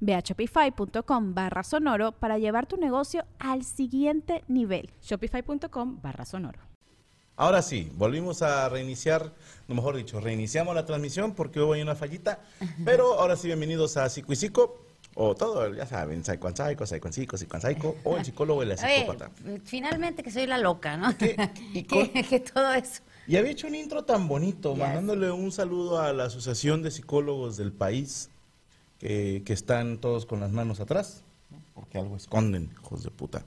Ve a shopify.com barra sonoro para llevar tu negocio al siguiente nivel. Shopify.com barra sonoro. Ahora sí, volvimos a reiniciar, no mejor dicho, reiniciamos la transmisión porque hubo ahí una fallita, pero ahora sí, bienvenidos a Psico y Psico, o todo, ya saben, Psycho and Psycho, Psycho and Psycho, Psycho and Psycho, o el psicólogo y la psicópata. Oye, finalmente que soy la loca, ¿no? ¿Qué? ¿Y con- que, que todo eso. Y había hecho un intro tan bonito, Ya mandándole un saludo a la Asociación de Psicólogos del país, que, que están todos con las manos atrás, ¿no? porque algo esconden, hijos de puta.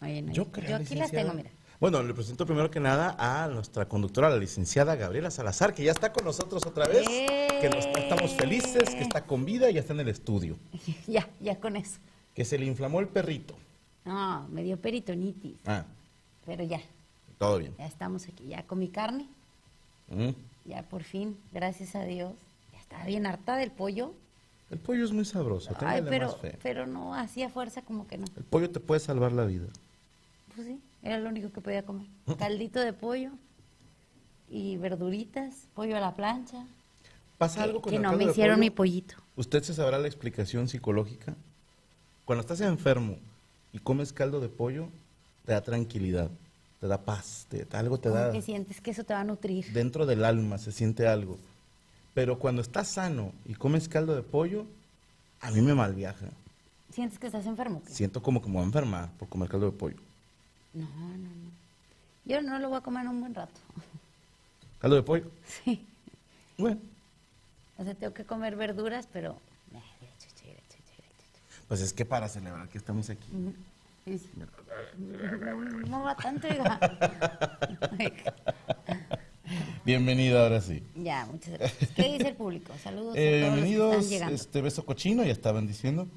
Oye, no, Yo yo, creo, aquí las licenciada. tengo, mira. Bueno, le presento primero que nada a nuestra conductora, la licenciada Gabriela Salazar, que ya está con nosotros otra vez, que nos- estamos felices, que está con vida y ya está en el estudio, Ya, ya con eso. que se le inflamó el perrito. No, me dio peritonitis. Ah, Pero ya, todo bien. ya estamos aquí. Ya comí carne, Mm. ya por fin, gracias a Dios. Ya estaba bien harta del pollo. El pollo es muy sabroso, Ay, pero, más fe. pero no hacía fuerza como que no. El pollo te puede salvar la vida. Pues sí, era lo único que podía comer. Caldito de pollo y verduritas, pollo a la plancha. ¿Pasa algo con que el no me hicieron mi pollito. ¿Usted se sabrá la explicación psicológica? Cuando estás enfermo y comes caldo de pollo, te da tranquilidad, te da paz, te, algo te Como da... que sientes que eso te va a nutrir. dentro del alma se siente algo. Pero cuando estás sano y comes caldo de pollo, a mí me malviaja. ¿Sientes que estás enfermo? qué? Siento como que me voy a enfermar por comer caldo de pollo. No, no, no. Yo no lo voy a comer en un buen rato. ¿Caldo de pollo? Sí. Bueno, O sea, tengo que comer verduras, pero... pues es que para celebrar que estamos aquí. No va tanto, oiga. Bienvenido ahora sí. Ya, muchas gracias. ¿Qué dice el público? Saludos Eh, a todos los que bienvenidos, están llegando. este beso cochino, ya estaban diciendo.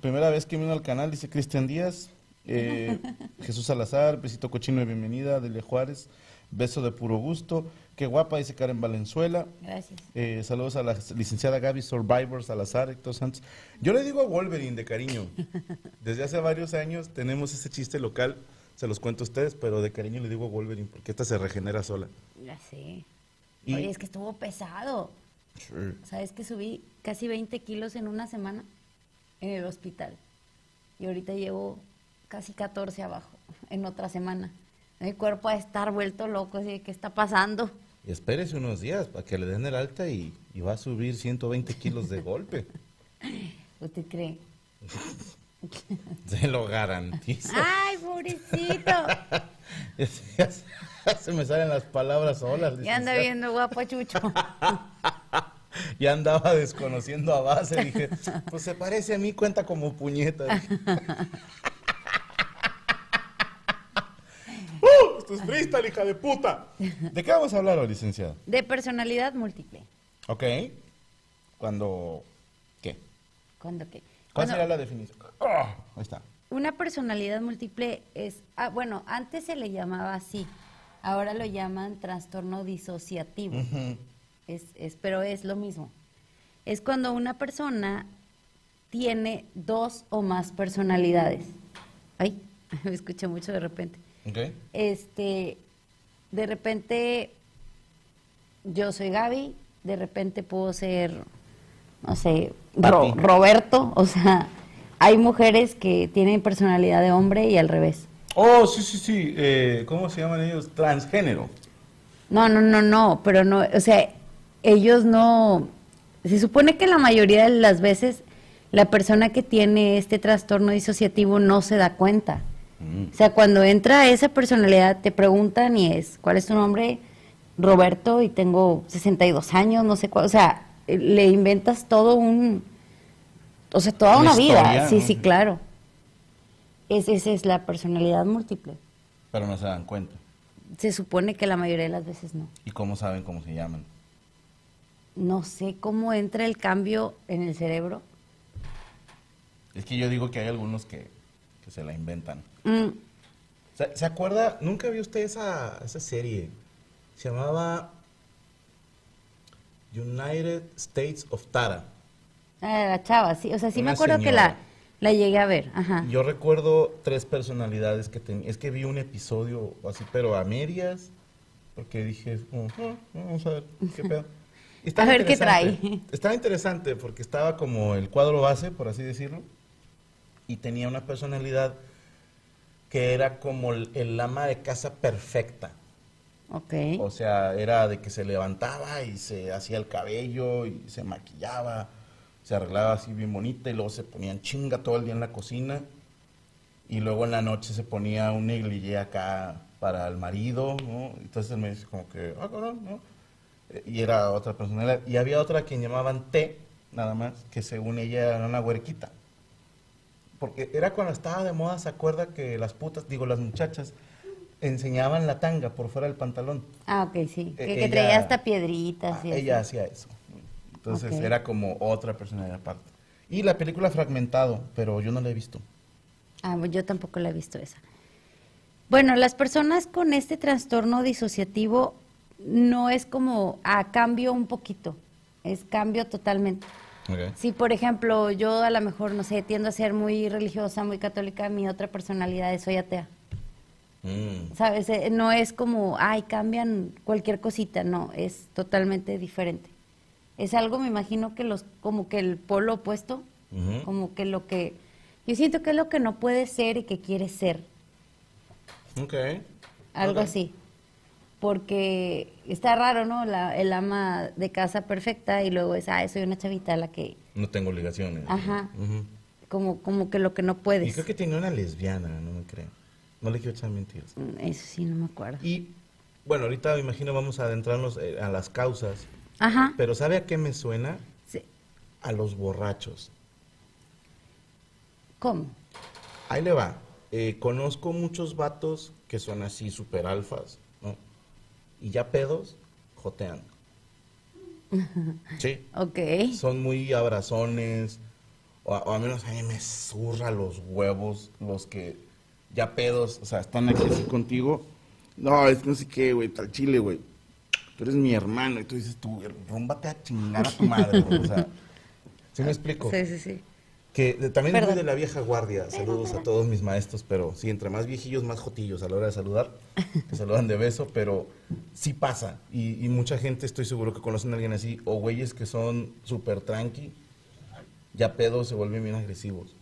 Primera vez que vino al canal, dice Cristian Díaz. Eh, Jesús Salazar, besito cochino de bienvenida, Delia Juárez, beso de puro gusto. Qué guapa, dice Karen Valenzuela. Gracias. Eh, saludos a la licenciada Gaby Survivor Salazar, Héctor Santos. Yo le digo a Wolverine de cariño. Desde hace varios años tenemos ese chiste local, se los cuento a ustedes, pero de cariño le digo a Wolverine porque esta se regenera sola. Ya sé. Y- Oye, es que estuvo pesado. ¿Sabes que subí casi 20 kilos en una semana en el hospital? Y ahorita llevo casi 14 abajo en otra semana. Mi cuerpo a estar vuelto loco, así ¿qué está pasando? Y espérese unos días para que le den el alta y, y va a subir 120 kilos de golpe. ¿Usted cree? Se lo garantizo. ¡Ay, pobrecito! Ya se- ya me salen las palabras solas. Ya anda viendo guapo Chucho. Ya andaba desconociendo a base. Dije, pues se parece a mí, cuenta como puñeta. ¡Uh! Esto es freestyle, hija de puta. ¿De qué vamos a hablar hoy, licenciada? De personalidad múltiple. Ok. Cuando. ¿Qué? ¿Cuándo qué? ¿Cuál Bueno, sería la definición? Ah, ahí está. Una personalidad múltiple es, ah, bueno, antes se le llamaba así, ahora lo llaman trastorno disociativo, es, es, pero es lo mismo. Es cuando una persona tiene dos o más personalidades. Ay, me escuché mucho de repente. Ok. Este, de repente yo soy Gaby, de repente puedo ser, no sé, Ro-. Roberto, o sea, hay mujeres que tienen personalidad de hombre y al revés. Oh, sí, sí, sí. Eh, ¿Cómo se llaman ellos? Transgénero. No, no, no, no, pero no, o sea, ellos no, se supone que la mayoría de las veces la persona que tiene este trastorno disociativo no se da cuenta. Mm. O sea, cuando entra esa personalidad, te preguntan y es, ¿cuál es tu nombre? Roberto, y tengo 62 años, no sé cuál. O sea, le inventas todo un. O sea, toda Una una, vida. Sí, ¿no? sí, claro. Es, esa es la personalidad múltiple. Pero no se dan cuenta. Se supone que la mayoría de las veces no. ¿Y cómo saben cómo se llaman? No sé cómo entra el cambio en el cerebro. Es que yo digo que hay algunos que, que se la inventan. Mm, ¿Se, se acuerda? ¿Nunca vio usted esa, esa serie? Se llamaba United States of Tara. ah, la chava, sí. O sea, sí me acuerdo que la, la llegué a ver. Ajá. Yo recuerdo tres personalidades que tenía. Es que vi un episodio así, pero a medias, porque dije, como, "Ah, vamos a ver qué pedo. A ver qué trae. Estaba interesante porque estaba como el cuadro base, por así decirlo, y tenía una personalidad que era como el, el ama de casa perfecta. Ok. O sea, era de que se levantaba y se hacía el cabello y se maquillaba, se arreglaba así bien bonita y luego se ponían chinga todo el día en la cocina y luego en la noche se ponía un negligé acá para el marido, ¿no? Entonces me dice como que, ah, cabrón, ¿no? Eh, Y era otra personalidad. Y había otra que llamaban T, nada más, que según ella era una huerquita. Porque era cuando estaba de moda, ¿se acuerda que las putas, digo, las muchachas, enseñaban la tanga por fuera del pantalón? Ah, ok, sí. Que, Eh, que ella- traía hasta piedritas y Ah, ella hacía eso. Entonces era como otra personalidad aparte. Y la película Fragmentado, pero yo no la he visto. Ah, yo tampoco la he visto esa. Bueno, las personas con este trastorno disociativo no es como, ah, cambio un poquito, es cambio totalmente. Si, por ejemplo, yo a lo mejor, no sé, tiendo a ser muy religiosa, muy católica, mi otra personalidad es soy atea. Mm, ¿Sabes? Eh, No es como, ay, cambian cualquier cosita, no, es totalmente diferente. Es algo, me imagino que los, como que el polo opuesto, como que lo que, yo siento que es lo que no puede ser y que quiere ser, Ok. algo así. Porque está raro, ¿no? La, el ama de casa perfecta y luego es, ay, soy una chavita a la que, No tengo obligaciones. Ajá. Como, como que lo que no Y puedes. creo que tenía una lesbiana, no me creo. No le quiero echar mentiras. Mm, Eso sí, no me acuerdo. Y bueno, ahorita me imagino vamos a adentrarnos eh, a las causas. Ajá. Pero ¿sabe a qué me suena? Sí. A los borrachos. ¿Cómo? Ahí le va. Eh, conozco muchos vatos que son así super alfas, ¿no? Y ya pedos, jotean. Sí. Ok. Son muy abrazones. O, o al menos a mí me zurra los huevos los que ya pedos, o sea, están aquí así contigo. No, es que no sé qué, güey, tal chile, güey. Tú eres mi hermano. Y tú dices, tú, rúmbate a chingar a tu madre, güey. O sea, ¿sí me explico? Sí, sí, sí. Que de- también muy Perdón. de la vieja guardia. Saludos a todos mis maestros, pero sí, entre más viejillos, más jotillos a la hora de saludar. Te saludan de beso, pero sí pasa. Y, y mucha gente estoy seguro que conocen a alguien así. O güeyes que son súper tranqui, ya pedos se vuelven bien agresivos.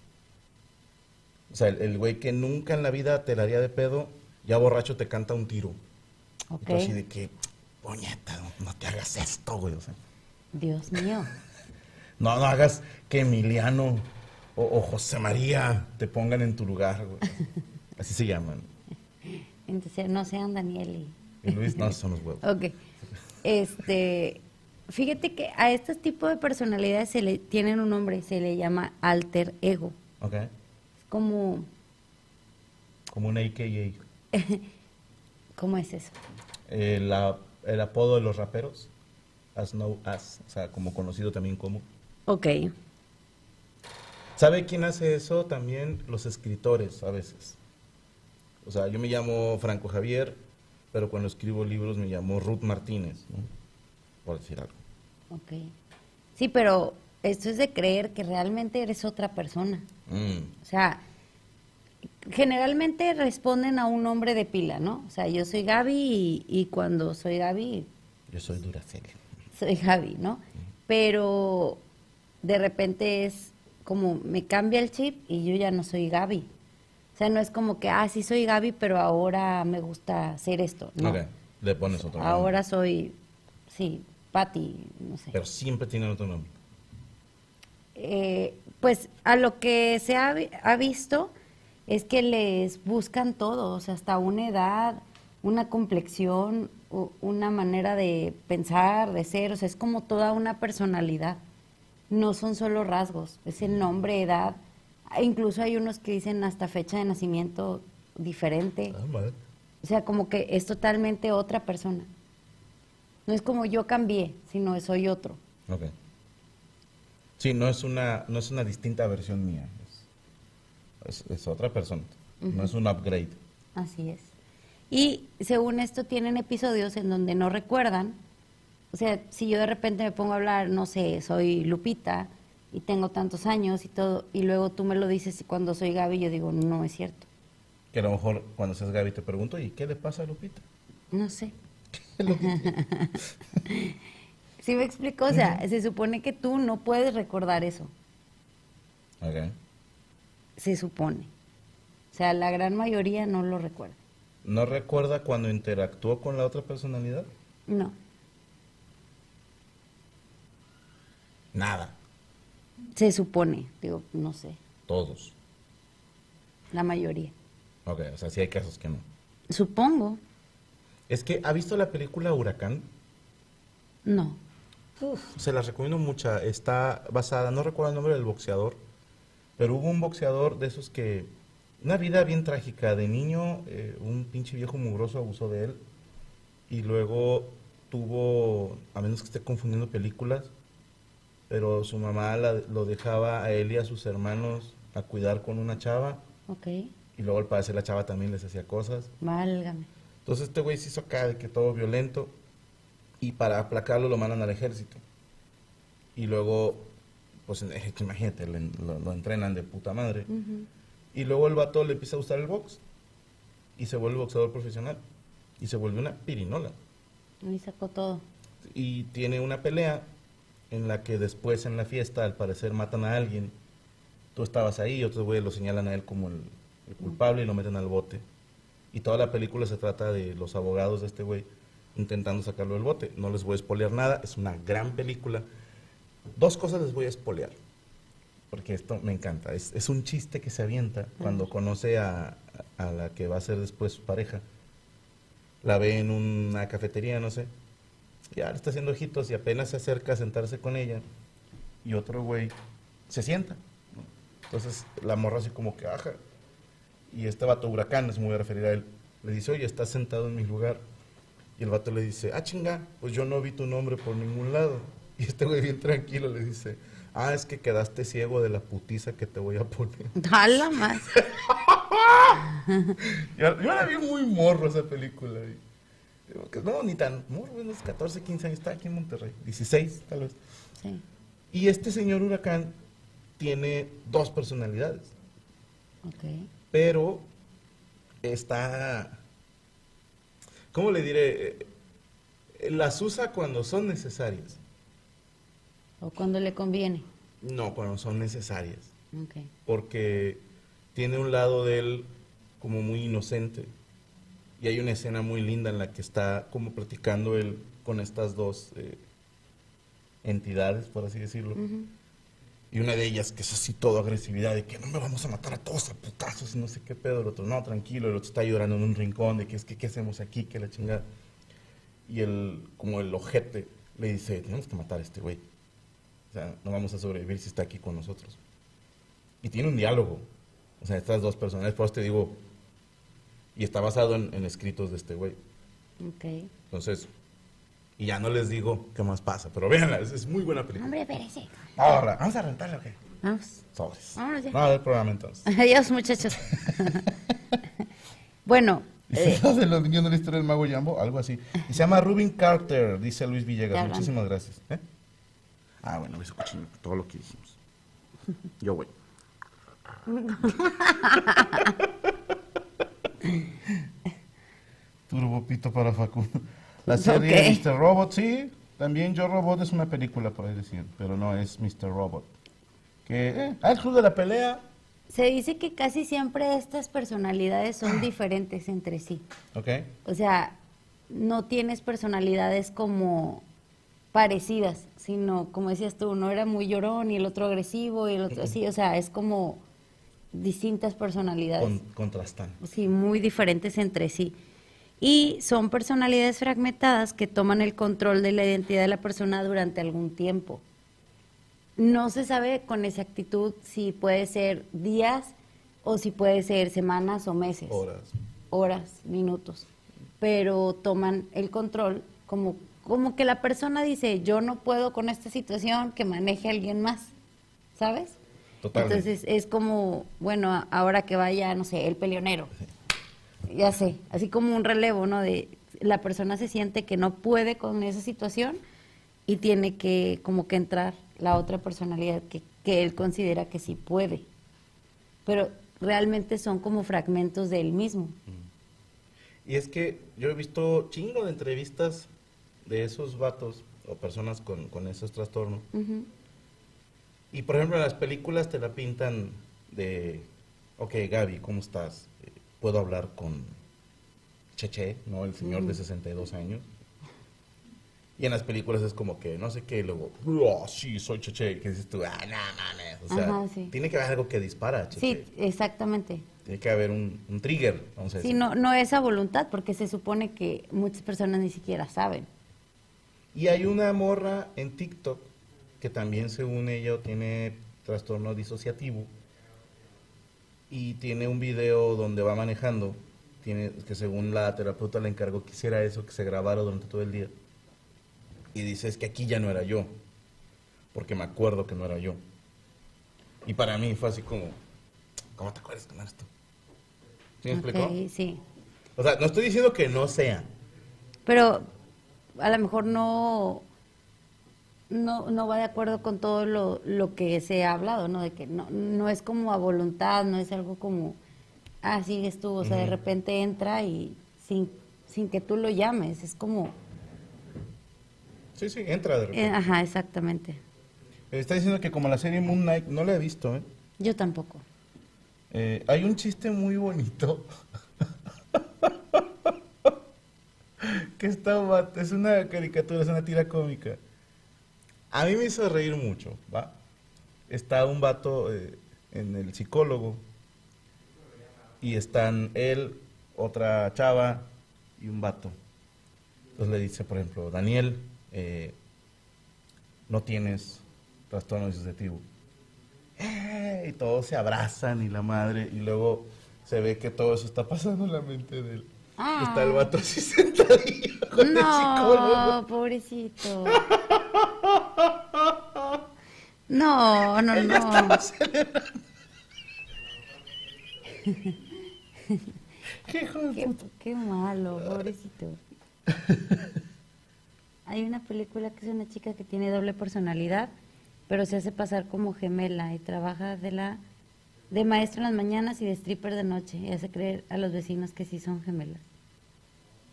O sea, el, el güey que nunca en la vida te la haría de pedo, ya borracho te canta un tiro. Y Ok. tú así de que, puñeta, no, no te hagas esto, güey. O sea, Dios mío. no, no hagas que Emiliano o, o José María te pongan en tu lugar, güey. Así se llaman. Entonces, no sean Daniel y... Y Luis, no, son los huevos. Ok. Este, fíjate que a este tipo de personalidades se le tienen un nombre, se le llama alter ego. ¿Ok? Como, Como un AKA. ¿cómo es eso? Eh, la- el apodo de los raperos, as no as, o sea, como conocido también como. Ok. ¿Sabe quién hace eso? También los escritores a veces. O sea, yo me llamo Franco Javier, pero cuando escribo libros me llamo Ruth Martínez, ¿no? Por decir algo. Ok. Sí, pero esto es de creer que realmente eres otra persona. Mm, O sea, generalmente responden a un nombre de pila, ¿no? O sea, yo soy Gaby y, y cuando soy Gaby, yo soy Duracell. soy Gaby, ¿no? Pero de repente es como me cambia el chip y yo ya no soy Gaby. O sea, no es como que, ah, sí soy Gaby, pero ahora me gusta hacer esto, ¿no? Le pones otro nombre. Ahora soy, sí, Patty, no sé. Pero siempre tienen otro nombre. Eh, pues a lo que se ha, vi- ha visto es que les buscan todo, o sea, hasta una edad, una complexión, una manera de pensar, de ser, o sea, es como toda una personalidad. No son solo rasgos, es el nombre, edad. Incluso hay unos que dicen hasta fecha de nacimiento diferente. Ah. O sea, como que es totalmente otra persona. No es como yo cambié, sino soy otro. Sí, no es una, no es una distinta versión mía. Es, es- es otra persona. No es un upgrade. Así es. Y según esto tienen episodios en donde no recuerdan. O sea, si yo de repente me pongo a hablar, no sé, soy Lupita y tengo tantos años y todo, y luego tú me lo dices cuando soy Gaby, yo digo, no es cierto. Que a lo mejor cuando seas Gaby te pregunto, ¿y qué le pasa a Lupita? No sé. ¿Sí me explico? O sea, se supone que tú no puedes recordar eso. Ok. Se supone. O sea, la gran mayoría no lo recuerda. ¿No recuerda cuando interactuó con la otra personalidad? No. Nada. Se supone. Digo, no sé. Todos. La mayoría. Ok, o sea, sí hay casos que no. Supongo. Es que, ¿ha visto la película Huracán? No. Se las recomiendo mucho. Está basada, no recuerdo el nombre del boxeador, pero hubo un boxeador de esos que. Una vida bien trágica. De niño, eh, un pinche viejo mugroso abusó de él. Y luego tuvo, a menos que esté confundiendo películas, pero su mamá la- lo dejaba a él y a sus hermanos a cuidar con una chava. Ok. Y luego al parecer la chava también les hacía cosas. Válgame. Entonces este güey se hizo acá de que todo violento y para aplacarlo lo mandan al ejército. Y luego, pues imagínate, lo, lo entrenan de puta madre. Ujú. Y luego el vato le empieza a gustar el box y se vuelve boxeador profesional. Y se vuelve una pirinola. Ahí sacó todo. Y tiene una pelea en la que después en la fiesta al parecer matan a alguien. Tú estabas ahí y otros güeyes lo señalan a él como el, el culpable y lo meten al bote. Y toda la película se trata de los abogados de este güey intentando sacarlo del bote. No les voy a espolear nada, es una gran película. Dos cosas les voy a espolear, porque esto me encanta. Es, es un chiste que se avienta cuando conoce a, a la que va a ser después su pareja. La ve en una cafetería, no sé. Ya le está haciendo ojitos y apenas se acerca a sentarse con ella. Y otro güey se sienta. Entonces la morra así como que baja. Y este vato huracán, es muy a referir a él, le dice, oye, estás sentado en mi lugar. Y el vato le dice, ah, chinga, pues yo no vi tu nombre por ningún lado. Y este güey bien tranquilo le dice, ah, es que quedaste ciego de la putiza que te voy a poner. Jala más. Yo, yo la vi muy morro esa película. no, ni tan morro, unos 14, 15 años, está aquí en Monterrey, 16 tal vez. Sí. Y este señor huracán tiene dos personalidades, Ok. pero está, ¿cómo le diré? Eh, Las usa cuando son necesarias, O cuando le conviene. no cuando son necesarias, Ok. porque tiene un lado de él como muy inocente. Y hay una escena muy linda en la que está como platicando él con estas dos eh, entidades, por así decirlo. Y una de ellas que es así todo agresividad, de que no me vamos a matar a todos a putazos y no sé qué pedo. El otro, no, tranquilo. El otro está llorando en un rincón de que es que qué hacemos aquí, que la chingada. Y el, como el ojete, le dice, tenemos que matar a este güey. O sea, no vamos a sobrevivir si está aquí con nosotros. Y tiene un diálogo. O sea, estas dos personas, por eso te digo, y está basado en, en escritos de este güey. Ok. Entonces, y ya no les digo qué más pasa, pero véanla, es, es muy buena película. Hombre, espérese. Ahora, vamos a rentarla, ¿o qué? Vamos. Sobres. Vámonos ya. No, a ver el programa entonces. Adiós, muchachos. bueno, eh, de los niños de la historia del mago Jambo, algo así. Y se llama Rubin Carter, dice Luis Villegas. Muchísimas gracias. ¿eh? Ah, bueno, eso todo lo que dijimos. Yo voy. Turbopito para Facundo. La serie Ok. Mr. Robot, sí. También Yo Robot es una película, ahí decir, pero no es Mr. Robot. Que, eh, ah, el Club de la Pelea. se dice que casi siempre estas personalidades son diferentes entre sí. Ok. O sea, no tienes personalidades como parecidas, sino como decías tú, uno era muy llorón y el otro agresivo y el otro así, o sea, es como distintas personalidades. Con- contrastan. sí, muy diferentes entre sí. Y son personalidades fragmentadas que toman el control de la identidad de la persona durante algún tiempo. No se sabe con exactitud si puede ser días o si puede ser semanas o meses. Horas. Horas, minutos. Pero toman el control como, como que la persona dice, yo no puedo con esta situación, que maneje alguien más. ¿Sabes? Totalmente. Entonces es como, bueno, a- ahora que vaya, no sé, el peleonero. Ya sé, así como un relevo, ¿no? De la persona se siente que no puede con esa situación y tiene que como que entrar la otra personalidad que, que él considera que sí puede. Pero realmente son como fragmentos de él mismo. Y es que yo he visto chingo de entrevistas de esos vatos o personas con, con esos trastornos. Y por ejemplo, en las películas te la pintan de, ok, Gaby, ¿cómo estás? ¿Puedo hablar con Cheche, ¿no? El señor de 62 años. Y en las películas es como que, no sé qué, y luego, oh, sí, soy Cheche. Que dices tú, ah, no mames. O sea, Ajá, sí. tiene que haber algo que dispara, Cheche. Sí, exactamente. Tiene que haber un, un trigger, vamos a decir. Sí, no, no es a voluntad, porque se supone que muchas personas ni siquiera saben. Y hay una morra en TikTok que también según ella tiene trastorno disociativo y tiene un video donde va manejando, tiene que según la terapeuta le encargó que hiciera eso, que se grabara durante todo el día. Y dice, es que aquí ya no era yo, porque me acuerdo que no era yo. Y para mí fue así como, ¿cómo te acuerdas que no eres tú? ¿Sí me explicó? Ok, sí. O sea, no estoy diciendo que no sea, Pero a lo mejor no, no, no va de acuerdo con todo lo, lo que se ha hablado, ¿no? De que no, no es como a voluntad, no es algo como, ah, sigues tú, o sea, de repente entra y sin, sin que tú lo llames, es como, Sí, sí, entra de repente. eh, ajá, exactamente. Está diciendo que como la serie Moon Knight, no la he visto, ¿eh? Yo tampoco. Eh, hay un chiste muy bonito. que está, es una caricatura, es una tira cómica. A mí me hizo reír mucho, ¿va? Está un vato eh, en el psicólogo y están él, otra chava y un vato. Entonces le dice, por ejemplo, Daniel, eh, no tienes trastorno disociativo. ¡Eh! Y todos se abrazan y la madre, y luego se ve que todo eso está pasando en la mente de él. Ah. Está el vato así sentadillo con el psicólogo. No, pobrecito. No, no, Ella no. estaba celebrando. ¿Qué Qué, malo, pobrecito. Hay una película que es una chica que tiene doble personalidad, pero se hace pasar como gemela y trabaja de la de maestro en las mañanas y de stripper de noche y hace creer a los vecinos que sí son gemelas.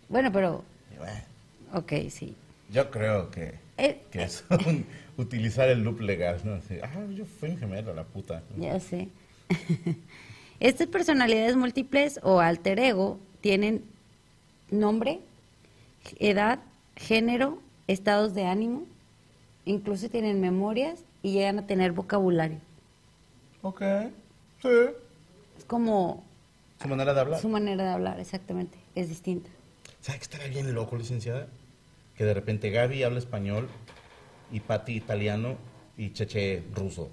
Bueno, pero bueno, ok, sí. yo creo que, Eh, que es un- utilizar el loop legal, ¿no? Así, ah, yo fui un gemelo, la puta. Ya sé. Estas personalidades múltiples o alter ego tienen nombre, edad, género, estados de ánimo, incluso tienen memorias y llegan a tener vocabulario. Ok, sí. Es como Su manera de hablar. su manera de hablar, exactamente, es distinta. ¿Sabe que estará bien loco, licenciada? Que de repente Gaby habla español y Pati italiano y Cheche ruso.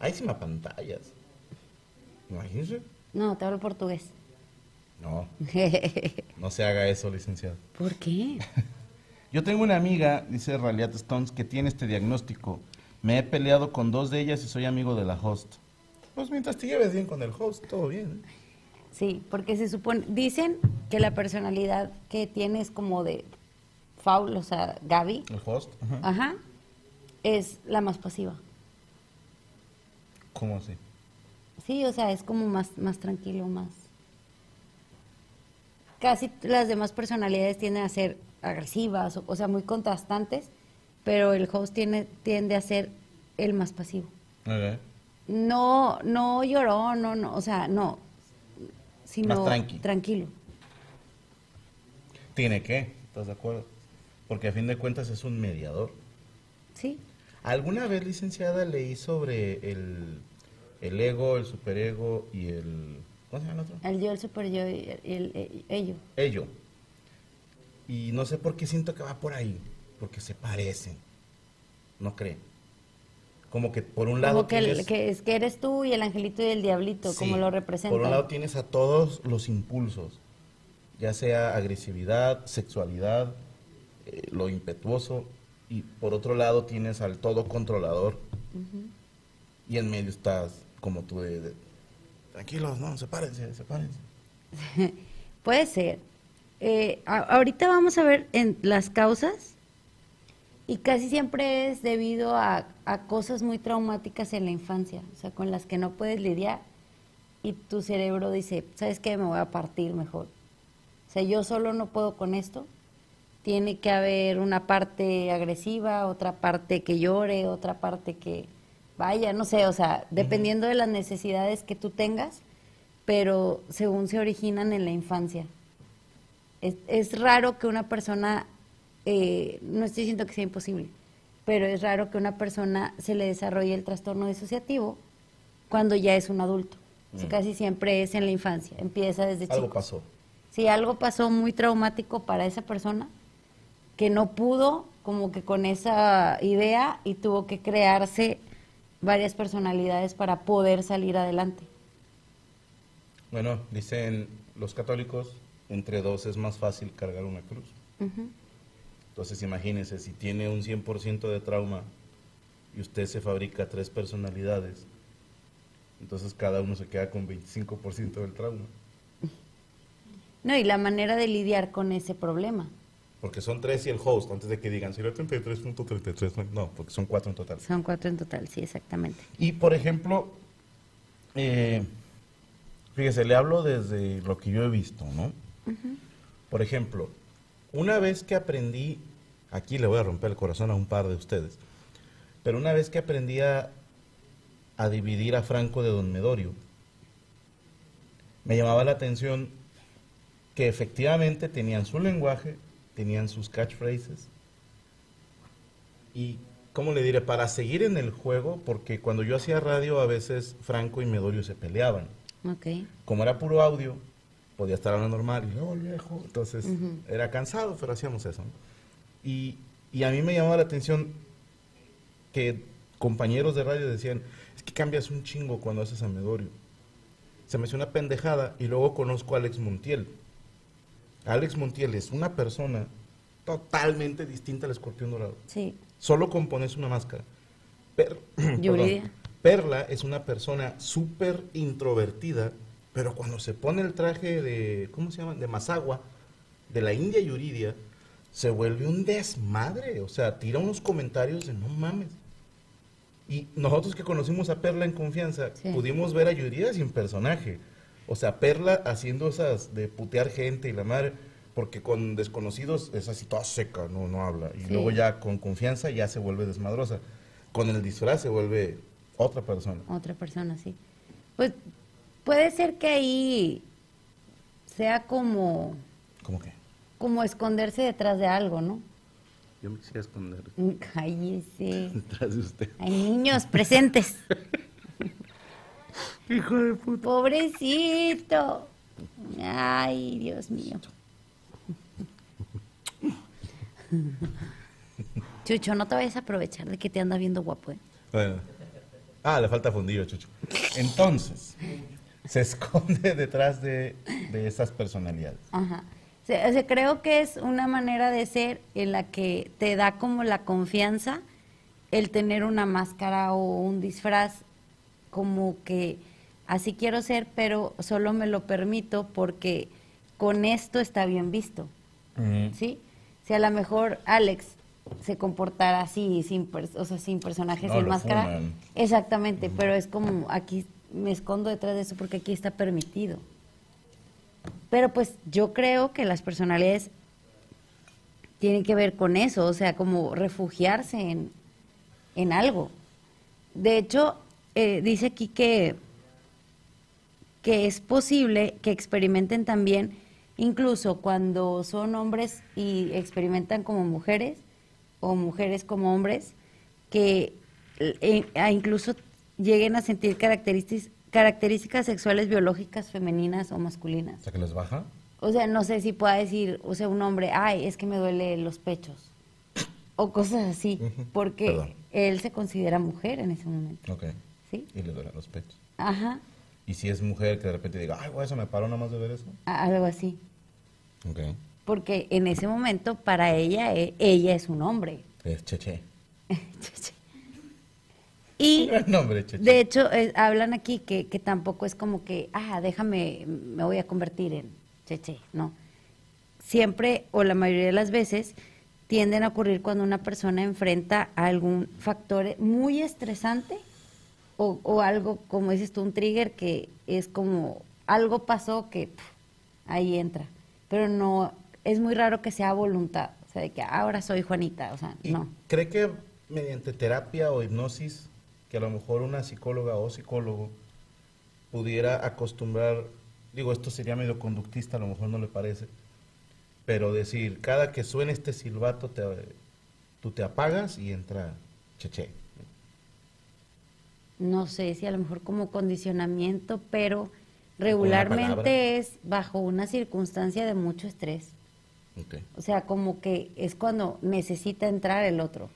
Ahí sí me pantallas. Imagínese. No, te hablo portugués. No, no se haga eso, licenciado. ¿Por qué? Yo tengo una amiga, dice Raliat Stones, que tiene este diagnóstico. Me he peleado con dos de ellas y soy amigo de la host. Pues mientras te lleves bien con el host, todo bien. ¿eh? Sí, porque se supone, dicen que la personalidad que tiene es como de Faul, o sea, Gaby, El host. Ajá. ajá, es la más pasiva. ¿Cómo así? Sí, o sea, es como más, más tranquilo, más. Casi las demás personalidades tienden a ser agresivas, o, o sea, muy contrastantes, pero el host tiene, tiende a ser el más pasivo. No, no lloró, no, no, o sea, no, sino Más tranqui. tranquilo. Tiene que, ¿estás de acuerdo? Porque a fin de cuentas es un mediador. Sí, ¿Alguna vez, licenciada, leí sobre el el ego, el superego y el... ¿Cómo se llama el otro? El yo, el super yo y el, el- el- ello. Ello. Y no sé por qué siento que va por ahí, porque se parecen. ¿No creen? Como que por un lado Como que, el- tienes- que es que eres tú y el angelito y el diablito, como Sí, lo representan. Por un lado tienes a todos los impulsos, ya sea agresividad, sexualidad, eh, lo impetuoso, y por otro lado tienes al todo controlador, y en medio estás como tú de, de, tranquilos, no, sepárense, sepárense. Puede ser. Eh, a- ahorita vamos a ver en las causas y casi siempre es debido a, a cosas muy traumáticas en la infancia, o sea, con las que no puedes lidiar y tu cerebro dice, ¿sabes qué? Me voy a partir mejor. O sea, yo solo no puedo con esto. Tiene que haber una parte agresiva, otra parte que llore, otra parte que vaya, no sé, o sea, dependiendo de las necesidades que tú tengas, pero según se originan en la infancia. Es, es raro que una persona, eh, no estoy diciendo que sea imposible, pero es raro que una persona se le desarrolle el trastorno disociativo cuando ya es un adulto. O sea, casi siempre es en la infancia, empieza desde chico. Algo pasó. Si algo pasó muy traumático para esa persona, que no pudo como que con esa idea y tuvo que crearse varias personalidades para poder salir adelante. Bueno, dicen los católicos, entre dos es más fácil cargar una cruz. Ujú. Entonces imagínense, si tiene un 100% de trauma y usted se fabrica tres personalidades, entonces cada uno se queda con 25% del trauma. No, y la manera de lidiar con ese problema. Porque son tres y el host, antes de que digan, si era 33.33, no, porque son cuatro en total. Son cuatro en total, sí, exactamente. Y por ejemplo, eh, fíjese, le hablo desde lo que yo he visto, ¿no? Por ejemplo, una vez que aprendí, aquí le voy a romper el corazón a un par de ustedes, pero una vez que aprendí a, a dividir a Franco de Don Medorio, me llamaba la atención que efectivamente tenían su lenguaje, tenían sus catchphrases, y, ¿cómo le diré? Para seguir en el juego, porque cuando yo hacía radio a veces Franco y Medorio se peleaban. Como era puro audio, podía estar hablando normal y luego el viejo. Entonces era cansado, pero hacíamos eso. ¿no? Y, y a mí me llamaba la atención que compañeros de radio decían, es que cambias un chingo cuando haces a Medorio. Se me hizo una pendejada y luego conozco a Alex Montiel. Alex Montiel es una persona totalmente distinta al escorpión dorado. Sí. Solo con ponerse una máscara. Per- perdón. Perla es una persona súper introvertida, pero cuando se pone el traje de, ¿cómo se llama? De Mazagua, de la India Yuridia, se vuelve un desmadre. O sea, tira unos comentarios de no mames. Y nosotros que conocimos a Perla en confianza, Sí. pudimos ver a Yuridia sin personaje. O sea, Perla haciendo esas de putear gente y la madre, porque con desconocidos es así toda seca, no, no habla. Y Sí. luego ya con confianza ya se vuelve desmadrosa. Con el disfraz se vuelve otra persona. Otra persona, sí. Pues puede ser que ahí sea como, ¿Cómo que? como esconderse detrás de algo, ¿no? Yo me quisiera esconder Cállese. detrás de usted. Hay niños presentes. Hijo de puta. Pobrecito. Ay, Dios mío. Chucho, no te vayas a aprovechar de que te anda viendo guapo, ¿eh? Bueno. Ah, le falta fundillo, Chucho. Entonces, se esconde detrás de, de esas personalidades. Ajá. O sea, o sea, creo que es una manera de ser en la que te da como la confianza el tener una máscara o un disfraz como que así quiero ser, pero solo me lo permito porque con esto está bien visto. ¿sí? Si a lo mejor Alex se comportara así, sin, o sea, sin personajes, No, sin máscara. Exactamente, pero es como aquí me escondo detrás de eso porque aquí está permitido. Pero pues yo creo que las personalidades tienen que ver con eso, o sea, como refugiarse en, en algo. De hecho, eh, dice aquí que, que es posible que experimenten también, incluso cuando son hombres y experimentan como mujeres, o mujeres como hombres, que eh, incluso lleguen a sentir características, características sexuales biológicas femeninas o masculinas. O sea, que les baja. O sea, no sé si pueda decir, o sea, un hombre, ay, es que me duele los pechos. O cosas así, porque perdón. él se considera mujer en ese momento. Ok. ¿Sí? Y le duelen los pechos. Ajá, Y si es mujer que de repente diga, ay, güey, eso me paró nada más de ver eso. a- algo así. Ok. Porque en ese momento, para ella, e- ella es un hombre. Es Cheche. Y Gran nombre, Cheche. de hecho, eh, hablan aquí que, que tampoco es como que, ah, déjame, me voy a convertir en cheche, no. Siempre, o la mayoría de las veces, tienden a ocurrir cuando una persona enfrenta a algún factor muy estresante o, o algo, como dices tú, un trigger que es como algo pasó que ahí entra. Pero no, es muy raro que sea voluntad, o sea, de que ahora soy Juanita, o sea, ¿Y no. ¿Cree que mediante terapia o hipnosis, que a lo mejor una psicóloga o psicólogo pudiera acostumbrar, digo, esto sería medio conductista, a lo mejor no le parece, pero decir, cada que suene este silbato, te, tú te apagas y entra Cheche. No sé si a lo mejor como condicionamiento, pero regularmente es bajo una circunstancia de mucho estrés. O sea, como que es cuando necesita entrar el otro.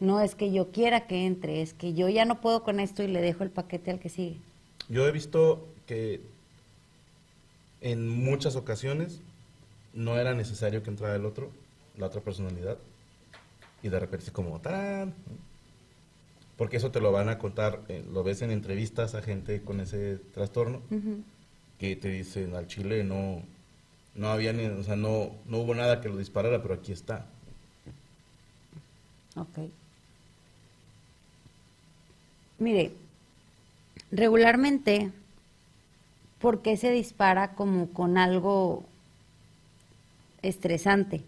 No es que yo quiera que entre, es que yo ya no puedo con esto y le dejo el paquete al que sigue. Yo he visto que en muchas ocasiones no era necesario que entrara el otro, la otra personalidad, y de repente es como ¡tarán! Porque eso te lo van a contar, eh, lo ves en entrevistas a gente con ese trastorno, que te dicen al chile no, no había ni, o sea, no, no hubo nada que lo disparara, pero aquí está. Ok. Mire, regularmente, ¿por qué se dispara como con algo estresante?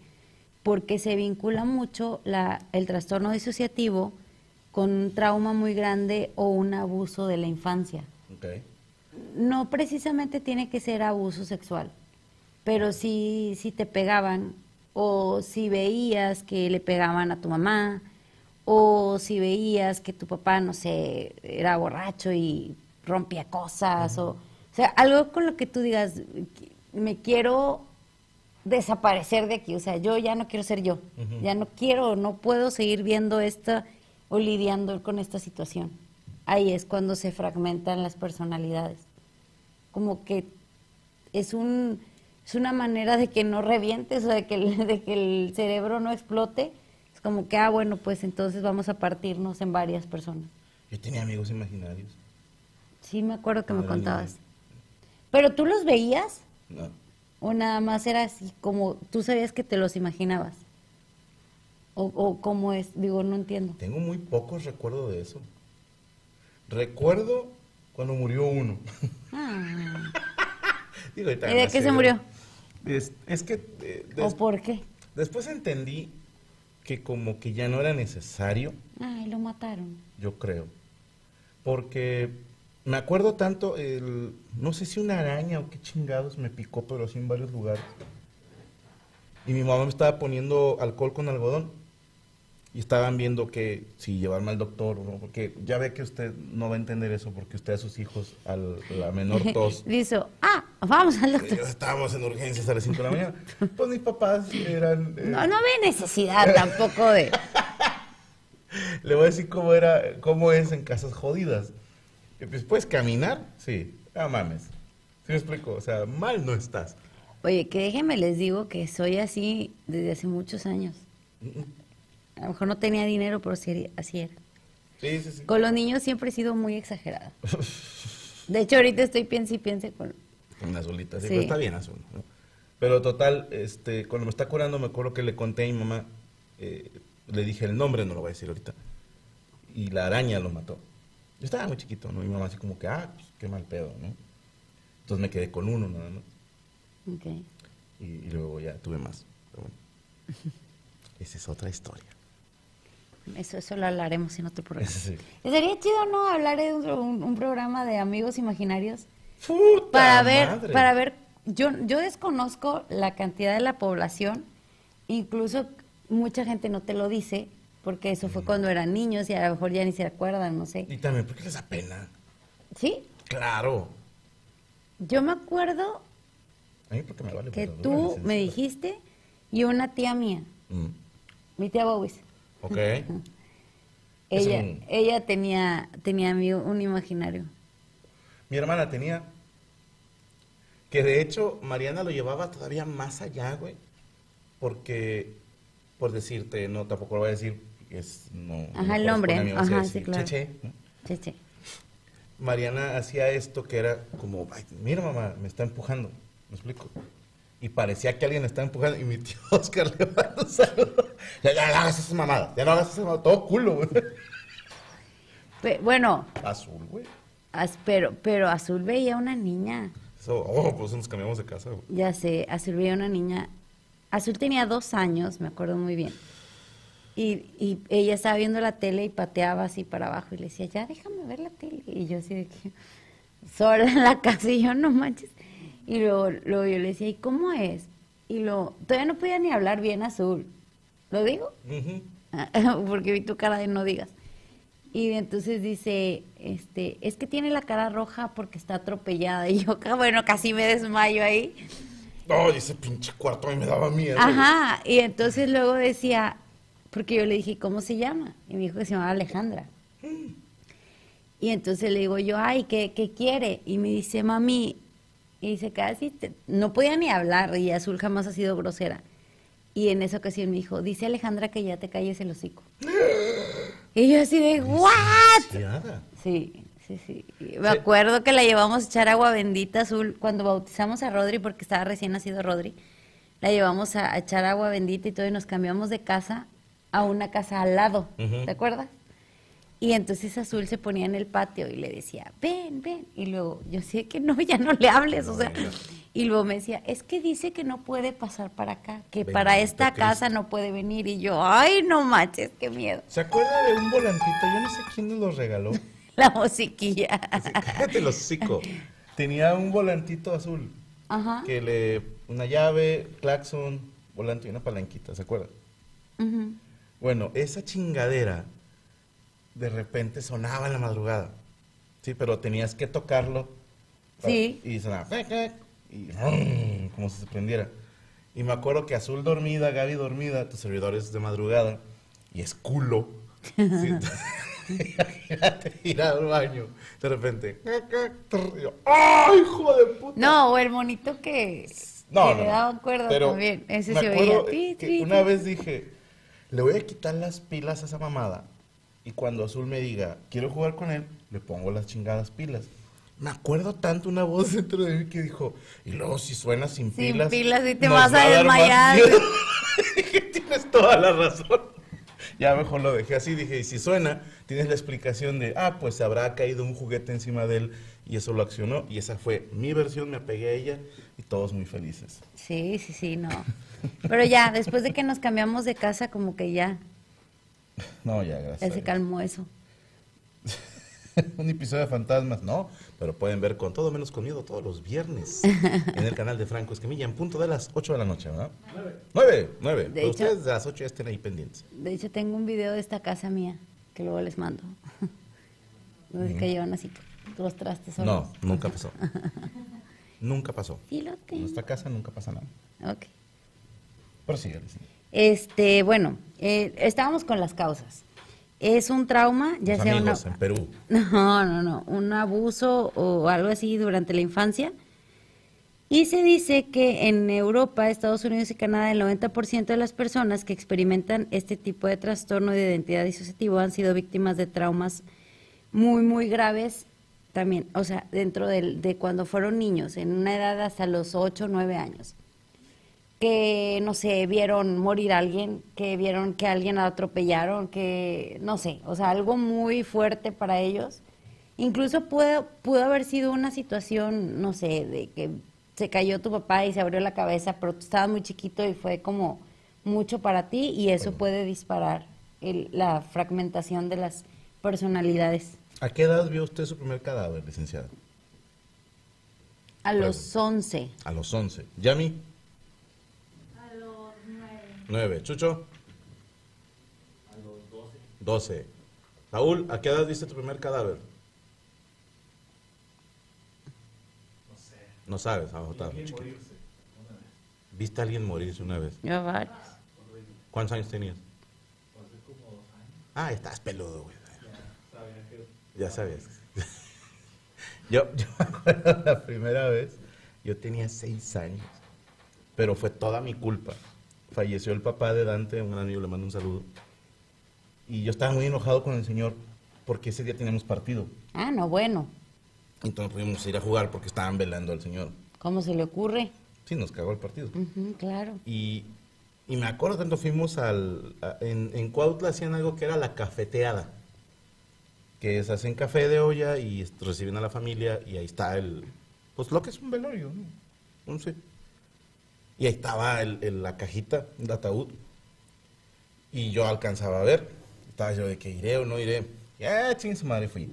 Porque se vincula mucho la, el trastorno disociativo con un trauma muy grande o un abuso de la infancia. Ok. No precisamente tiene que ser abuso sexual, pero si, si te pegaban o si veías que le pegaban a tu mamá o si veías que tu papá, no sé, era borracho y rompía cosas o, o sea, algo con lo que tú digas, me quiero desaparecer de aquí, o sea, yo ya no quiero ser yo, ya no quiero, no puedo seguir viendo esta o lidiando con esta situación. Ahí es cuando se fragmentan las personalidades. Como que es un es una manera de que no revientes o de que el, de que el cerebro no explote. Es como que, ah, bueno, pues entonces vamos a partirnos en varias personas. Yo tenía amigos imaginarios. Sí, me acuerdo que me contabas. niño. ¿Pero tú los veías No. o nada más era así como tú sabías que te los imaginabas? ¿O, o cómo es? Digo, no entiendo. Tengo muy pocos recuerdos de eso. Recuerdo cuando murió uno. Ah, Digo, ¿Y de qué se murió? Es, es que eh, ¿O por qué? después entendí que como que ya no era necesario, Ay, lo mataron. yo creo. Porque me acuerdo tanto, el, no sé si una araña o qué chingados me picó, pero sí en varios lugares. Y mi mamá me estaba poniendo alcohol con algodón. Y estaban viendo que si llevarme al doctor o no, porque ya ve que usted no va a entender eso porque usted a sus hijos, a la menor tos, Dice, ah, vamos al doctor. Estábamos en urgencias a las 5 de la mañana. Pues mis papás eran... eh, No, no ve necesidad tampoco de... Le voy a decir cómo era, cómo es en casas jodidas. Y pues, ¿puedes caminar? Sí. No mames. ¿Sí me explico? O sea, mal no estás. Oye, que déjenme les digo que soy así desde hace muchos años. A lo mejor no tenía dinero, pero sí así era. Sí, sí, sí. Con los niños siempre he sido muy exagerada. De hecho, ahorita estoy piense y piense con... Una azulita, sí, Sí. pero está bien azul. ¿no? Pero total, este, cuando me está curando, me acuerdo que le conté a mi mamá, eh, le dije el nombre, no lo voy a decir ahorita, y la araña lo mató. Yo estaba muy chiquito, ¿no? Y mi mamá así como que, ah, pues, qué mal pedo, ¿no? Entonces me quedé con uno nada más. Ok. Y, y luego ya tuve más. Pero bueno. Esa es otra historia. Eso, eso lo hablaremos en otro programa. Sí. Sería chido, ¿no? Hablar de un, un- un programa de amigos imaginarios. ¡Puta Para ver, madre! para ver, yo, yo desconozco la cantidad de la población, incluso mucha gente no te lo dice, porque eso fue cuando eran niños y a lo mejor ya ni se acuerdan, no sé. Y también, ¿por qué les da pena? ¿Sí? Claro. Yo me acuerdo A mí porque me vale que tú me dijiste y una tía mía, Mm, mi tía Bobis, Ok. Ella, un- ella tenía, tenía un imaginario. Mi hermana tenía. Que de hecho, Mariana lo llevaba todavía más allá, güey. Porque, por decirte, no, tampoco lo voy a decir. Es, no, no Ajá, el nombre, ajá, decir sí, claro. Cheche. Mariana hacía esto que era como, "Ay, mira mamá, me está empujando, ¿me explico? Y parecía que alguien estaba empujando y mi tío Oscar le mandó un saludo. Ya, ya, no hagas esa mamada, ya no hagas esa mamada, todo culo, güey. Pe- bueno, Azul, güey. as- pero, pero Azul veía una niña. Eso, oh, pues nos cambiamos de casa, güey. Ya sé, Azul veía una niña. Azul tenía dos años, me acuerdo muy bien. Y, y ella estaba viendo la tele y pateaba así para abajo y le decía, ya déjame ver la tele. Y yo así de que, sola en la casa y yo no manches. Y luego, luego yo le decía, ¿y cómo es? Y luego, todavía no podía ni hablar bien Azul. ¿Lo digo? Ujú. porque vi tu cara de no digas. Y entonces dice, este, es que tiene la cara roja porque está atropellada. Y yo, ca- bueno, casi me desmayo ahí. No, y ese pinche cuarto a mí me daba miedo. Ajá, y entonces luego decía, porque yo le dije, ¿cómo se llama? Y me dijo que se llamaba Alejandra. Y entonces le digo yo, ay, ¿qué, qué quiere? Y me dice, mami, y dice, casi, te- no podía ni hablar, y Azul jamás ha sido grosera. Y en esa ocasión me dijo, dice Alejandra que ya te calles el hocico. Y yo así de, ¿what? Sí, sí, sí. Y Me acuerdo que la llevamos a echar agua bendita azul cuando bautizamos a Rodri, porque estaba recién nacido Rodri. La llevamos a, a echar agua bendita y todo, y nos cambiamos de casa a una casa al lado. ¿Te acuerdas? Y entonces Azul se ponía en el patio y le decía, ven, ven. Y luego yo sé que no, ya no le hables. O sea, y luego me decía, es que dice que no puede pasar para acá, que para esta casa no puede venir. Y yo, ay, no manches, qué miedo. ¿Se acuerda de un volantito? Yo no sé quién nos lo regaló. La musiquilla. Cállate los hocico. Tenía un volantito azul. Ajá. Que le. Una llave, claxon, volante y una palanquita, ¿se acuerda? Bueno, esa chingadera de repente sonaba en la madrugada. Sí, pero tenías que tocarlo. para- Sí. Y sonaba. Y rum, como si se prendiera. Y me acuerdo que Azul dormida, Gaby dormida, tus servidores de madrugada. Y es culo. Sí. Ir al baño. De repente. ¡Ay, hijo de puta! No, o el monito que, No, que no, le daban cuerda Pero también. Ese me se oía. Que una vez dije, le voy a quitar las pilas a esa mamada. Y cuando Azul me diga, quiero jugar con él, le pongo las chingadas pilas. Me acuerdo tanto una voz dentro de mí que dijo, y luego si suena sin, Sin pilas. pilas y te vas a más desmayar". miedo". Dije, tienes toda la razón. Ya mejor lo dejé así, dije, y si suena, tienes la explicación de, ah, pues se habrá caído un juguete encima de él y eso lo accionó. Y esa fue mi versión, me apegué a ella y todos muy felices. Sí, sí, sí, no. Pero ya, después de que nos cambiamos de casa, como que ya, No, ya, ya gracias. se a Dios. calmó eso. un episodio de fantasmas, no, pero pueden ver con todo menos con miedo todos los viernes en el canal de Franco Escamilla en punto de las 8 de la noche, ¿verdad? 9. 9, De Pero hecho- ustedes de las 8 ya estén ahí pendientes. De hecho, tengo un video de esta casa mía, que luego les mando. Donde que llevan así los trastes No, nunca pasó. nunca pasó. Sí lo En nuestra casa nunca pasa nada. Ok. Prosigue, Alicia. Este, bueno, eh, estábamos con las causas. Es un trauma, ya Los sea una... amigos en Perú. No, no, no, un abuso o algo así durante la infancia. Y se dice que en Europa, Estados Unidos y Canadá, el 90% de las personas que experimentan este tipo de trastorno de identidad disociativo han sido víctimas de traumas muy, muy graves también, o sea, dentro del- de cuando fueron niños, en una edad hasta los 8 o 9 años que, no sé, vieron morir a alguien, que vieron que a alguien atropellaron, que, no sé, o sea, algo muy fuerte para ellos. Incluso pudo, pudo haber sido una situación, no sé, de que se cayó tu papá y se abrió la cabeza, pero tú estabas muy chiquito y fue como mucho para ti y eso puede disparar el- la fragmentación de las personalidades. ¿A qué edad vio usted su primer cadáver, licenciada? A los 11. A los 11. ¿Yami? A los 9. ¿Nueve? ¿Chucho? A los 12. Saúl, ¿a qué edad viste tu primer cadáver? No sé. No sabes, muy chiquito. ¿Viste a alguien morirse una vez? Yo varios. ¿Cuántos años tenías? Ah, estás peludo, güey. Ya sabías. yo, yo me acuerdo la primera vez, yo tenía seis años, pero fue toda mi culpa. Falleció el papá de Dante, un amigo, le mando un saludo. Y yo estaba muy enojado con el señor porque ese día teníamos partido. Ah, no, bueno. Entonces pudimos ir a jugar porque estaban velando al señor. ¿Cómo se le ocurre? Sí, nos cagó el partido. Claro. Y, y me acuerdo tanto fuimos al... a- en, en Cuautla hacían algo que era la cafeteada. Que es, hacen café de olla y reciben a la familia y ahí está el... Pues lo que es un velorio, ¿no? No sé. Y ahí estaba el, el- la cajita, el ataúd. Y yo alcanzaba a ver. Estaba yo de que iré o no iré. Y, ah, ching, su madre fui.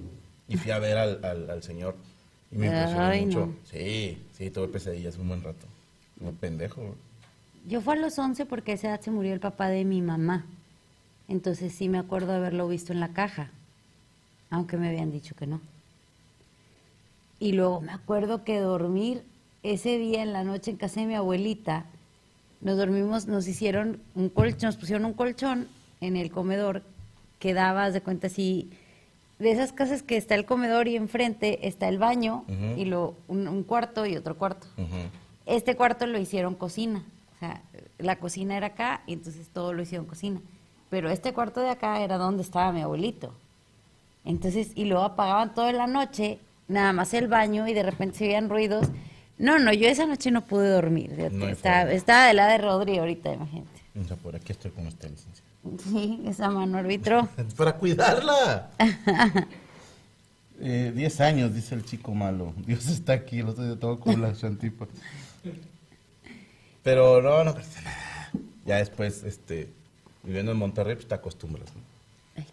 Y fui a ver al, al, al señor. Y me impresionó Ay, mucho. no. Sí, sí, tuve pesadillas un buen rato. Como pendejo. Yo fui a los 11 porque a esa edad se murió el papá de mi mamá. Entonces sí me acuerdo haberlo visto en la caja, aunque me habían dicho que no. Y luego me acuerdo que dormir ese día en la noche en casa de mi abuelita, nos dormimos, nos hicieron un colchón, nos pusieron un colchón en el comedor que daba, de cuenta, así, de esas casas que está el comedor y enfrente está el baño y lo, un, un cuarto y otro cuarto. Este cuarto lo hicieron cocina. O sea, la cocina era acá y entonces todo lo hicieron cocina. Pero este cuarto de acá era donde estaba mi abuelito. Entonces, y luego apagaban toda la noche, nada más el baño y de repente se oían ruidos. No, no, yo esa noche no pude dormir. No estaba, estaba de la de Rodri ahorita, imagínate. O sea, por aquí estoy con usted, licenciado. Sí, esa mano árbitro. Para cuidarla. Eh, diez años, dice el chico malo. Dios está aquí, el otro día todo con la chantipa. Pero no, no pasa nada. Ya después, este, viviendo en Monterrey, pues te acostumbras. ¿no?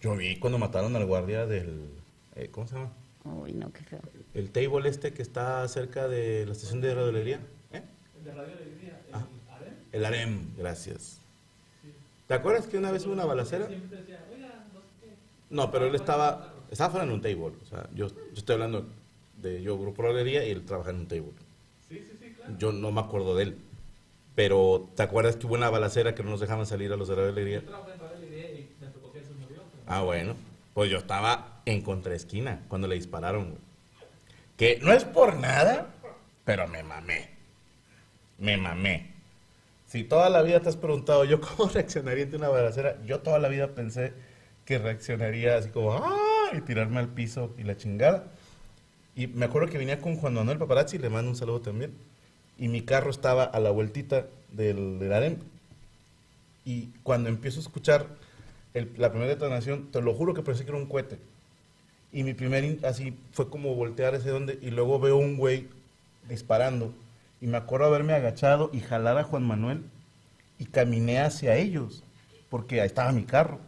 Yo vi cuando mataron al guardia del, eh, ¿cómo se llama? Uy, no, qué feo. El table este que está cerca de la estación de radiolería. ¿Eh? El de radiolería. El AREM, gracias. ¿Te acuerdas que una vez hubo una balacera? No, pero él estaba, estaba fuera en un table. O sea, yo, yo estoy hablando de yo grupo radiolería y él trabaja en un table. Yo no me acuerdo de él. Pero ¿te acuerdas que hubo una balacera que no nos dejaban salir a los de radiolería? Ah, bueno. Pues yo estaba en contraesquina cuando le dispararon. Que no es por nada, pero me mamé. Me mamé. Si toda la vida te has preguntado yo cómo reaccionaría ante una balacera, yo toda la vida pensé que reaccionaría así como ¡ah! y tirarme al piso y la chingada. Y me acuerdo que venía con Juan Manuel Paparazzi, le mando un saludo también. Y mi carro estaba a la vueltita del, del. Y cuando empiezo a escuchar la primera detonación, te lo juro que pensé que era un cohete. Y mi primer, así, fue como voltear ese donde, y luego veo un güey disparando. Y me acuerdo haberme agachado y jalar a Juan Manuel y caminé hacia ellos, porque ahí estaba mi carro.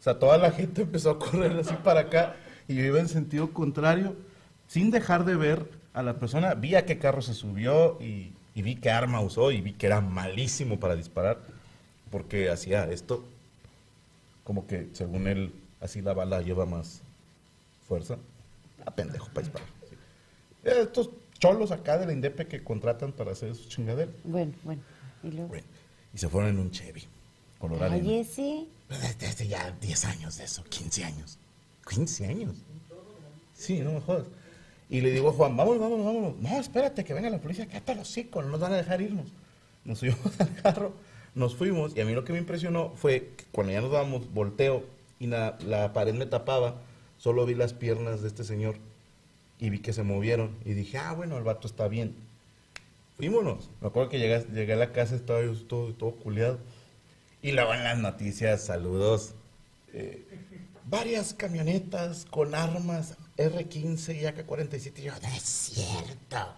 O sea, toda la gente empezó a correr así para acá y yo iba en sentido contrario, sin dejar de ver a la persona. Vi a qué carro se subió y, y vi qué arma usó y vi que era malísimo para disparar, porque hacía esto, como que según él, así la bala lleva más fuerza. A pendejo para disparar. sí. Eh, Estos cholos acá de la INDEP que contratan para hacer sus chingaderas. Bueno, bueno. Y luego. Bueno, y se fueron en un Chevy, color arena. Cállese. Desde hace ya 10 años de eso, 15 años. 15 años. Sí, no me jodas. Y le digo a Juan, vámonos, vámonos, vámonos. No, espérate, que venga la policía, quédate los hocico, no nos van a dejar irnos. Nos subimos al carro, nos fuimos, y a mí lo que me impresionó fue que cuando ya nos vamos, volteo, y la, la pared me tapaba, solo vi las piernas de este señor, y vi que se movieron, y dije, ah, bueno, el vato está bien. Fuímonos. Me acuerdo que llegué, llegué a la casa, estaba yo todo, todo culeado. Y luego en las noticias, saludos. eh, varias camionetas con armas R15 y AK-47. Y yo, no es cierto.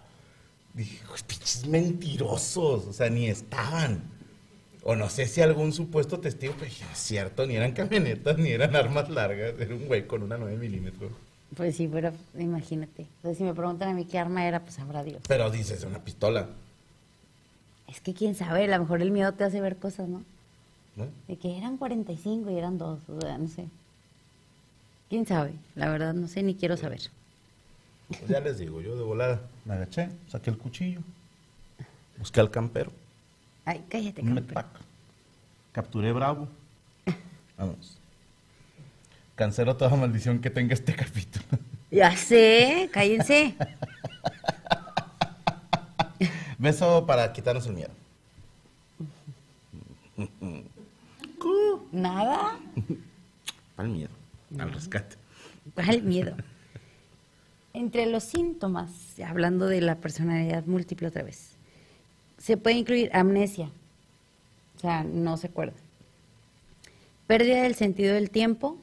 Dije, "Uy, pinches mentirosos. O sea, ni estaban. O no sé si algún supuesto testigo, "No es cierto, ni eran camionetas, ni eran armas largas. Era un güey con una 9 milímetros. Pues sí, pero imagínate. Entonces, si me preguntan a mí qué arma era, pues sabrá Dios. Pero dices, una pistola. Es que quién sabe, a lo mejor el miedo te hace ver cosas, ¿no? ¿no? De que eran 45 y eran dos, o sea, no sé. ¿Quién sabe? La verdad no sé ni quiero saber. Pues ya les digo, yo de volada me agaché, saqué el cuchillo, busqué al campero, Ay, cállate, un capturé bravo, vamos. Cancelo toda maldición que tenga este capítulo. Ya sé, cállense. Beso para quitarnos el miedo. Nada. Al miedo, al rescate. ¿Cuál miedo? Entre los síntomas, hablando de la personalidad múltiple otra vez, se puede incluir amnesia, o sea, no se acuerda. Pérdida del sentido del tiempo,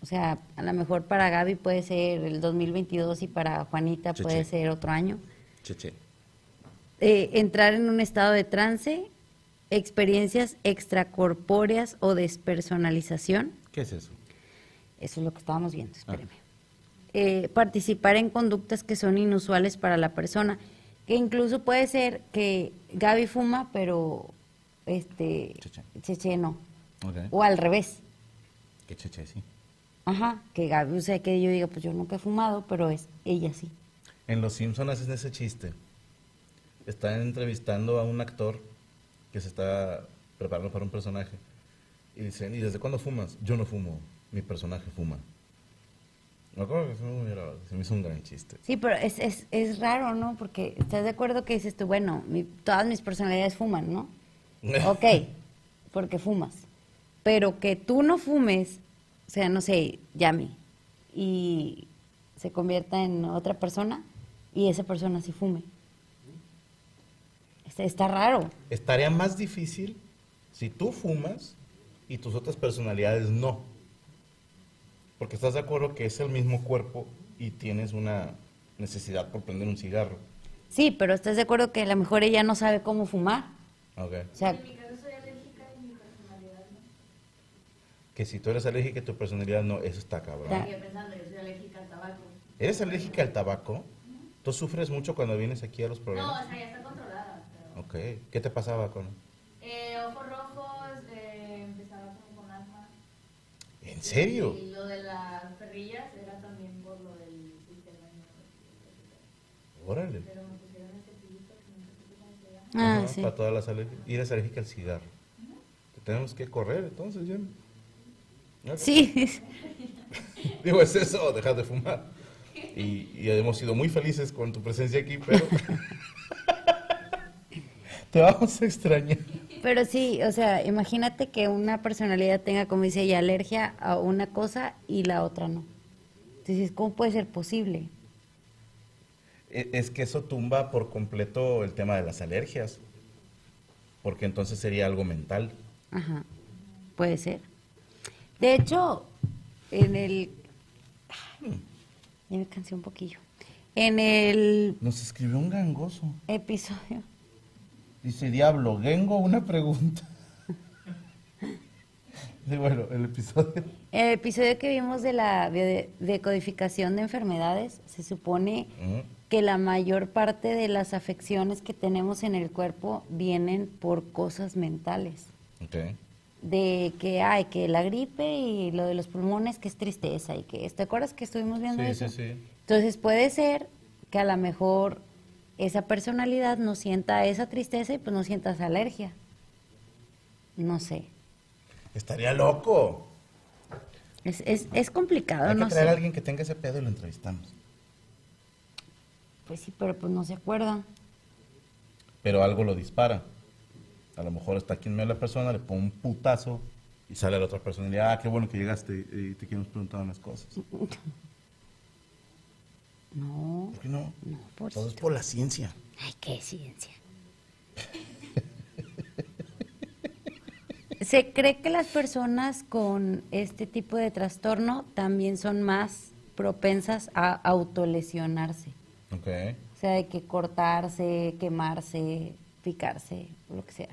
o sea, a lo mejor para Gaby puede ser el 2022 y para Juanita puede ser otro año. Eh, entrar en un estado de trance, experiencias extracorpóreas o despersonalización, ¿Qué es eso? eso es lo que estábamos viendo, espéreme. Eh, participar en conductas que son inusuales para la persona, que incluso puede ser que Gaby fuma, pero este Cheche. Cheche no. Ok. O al revés. Que che, che, sí. Ajá, que Gaby, o sea, que yo diga, pues yo nunca he fumado, pero es ella sí. En Los Simpsons hacen ese chiste. Están entrevistando a un actor que se está preparando para un personaje. Y dicen, ¿y desde cuándo fumas? Yo no fumo, mi personaje fuma. Me acuerdo que se me, hubiera- se me hizo un gran chiste. Sí, pero es, es, es raro, ¿no? Porque estás de acuerdo que dices tú, bueno, mi- todas mis personalidades fuman, ¿no? Ok, porque fumas. Pero que tú no fumes, o sea, no sé, llame, y se convierta en otra persona y esa persona sí fume. Está, está raro. Estaría más difícil si tú fumas y tus otras personalidades no. Porque estás de acuerdo que es el mismo cuerpo y tienes una necesidad por prender un cigarro. Sí, pero estás de acuerdo que a lo mejor ella no sabe cómo fumar. Ok. O sea, Que si tú eres alérgica y tu personalidad no, eso está cabrón. Ya. ¿Eres alérgica al tabaco? ¿Tú sufres mucho cuando vienes aquí a los No, programas? o sea, ya está controlada. Pero, Ok. ¿Qué te pasaba con...? eh, ojos rojos, eh, empezaba como con asma. ¿En serio? Y lo de las perrillas era también por lo del sistema. Órale. Pero me pusieron ese cepillito que no sé cómo se llama. ah, Ajá, sí. Para todas las alergias. Y eres alérgica al cigarro. Te tenemos que correr entonces, ya. Ok. Sí, Digo, es eso, dejar de fumar. Y, y hemos sido muy felices con tu presencia aquí, pero... Te vamos a extrañar. Pero sí, o sea, imagínate que una personalidad tenga, como dice ella, alergia a una cosa y la otra no. Entonces, ¿cómo puede ser posible? E- Es que eso tumba por completo el tema de las alergias. Porque entonces sería algo mental. Ajá, puede ser. De hecho, en el... Ya me cansé un poquillo. En el Nos escribió un gangoso. episodio... Dice, diablo, Gengo, una pregunta. Sí, bueno, el episodio. El episodio que vimos de la decodificación de enfermedades, se supone que la mayor parte de las afecciones que tenemos en el cuerpo vienen por cosas mentales. Ok. De que hay que la gripe y lo de los pulmones, que es tristeza y que... ¿Te acuerdas que estuvimos viendo Sí, eso? sí, sí. Entonces puede ser que a lo mejor esa personalidad no sienta esa tristeza y pues no sienta esa alergia. No sé. Estaría loco. Es, es, es complicado, Hay que no traer sé. a alguien que tenga ese pedo y lo entrevistamos. Pues sí, pero pues no se acuerda. Pero algo lo dispara. A lo mejor está aquí en medio de la persona, le pone un putazo y sale la otra persona y dice, ah, qué bueno que llegaste y te quiero preguntar unas cosas. No, ¿Por qué no? no, por Todo es por la ciencia. Ay, qué ciencia. Se cree que las personas con este tipo de trastorno también son más propensas a autolesionarse. Ok. O sea, de que cortarse, quemarse, picarse, lo que sea.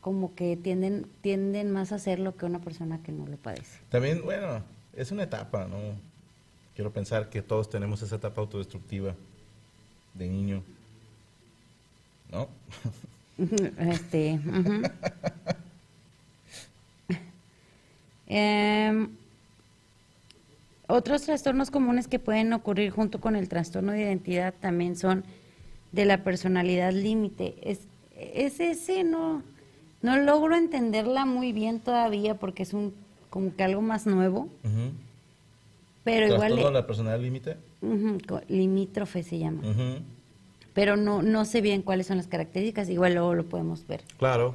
Como que tienden, tienden más a hacerlo que una persona que no lo padece. También, bueno, es una etapa, ¿no? Quiero pensar que todos tenemos esa etapa autodestructiva de niño. ¿No? Este. Em, otros trastornos comunes que pueden ocurrir junto con el trastorno de identidad también son de la personalidad límite. Es, es ese no, no logro entenderla muy bien todavía porque es un como que algo más nuevo, Ujú. Pero igual ¿Trastorno de la personalidad límite? co- limítrofe se llama. Pero no, no sé bien cuáles son las características, igual luego lo podemos ver. Claro.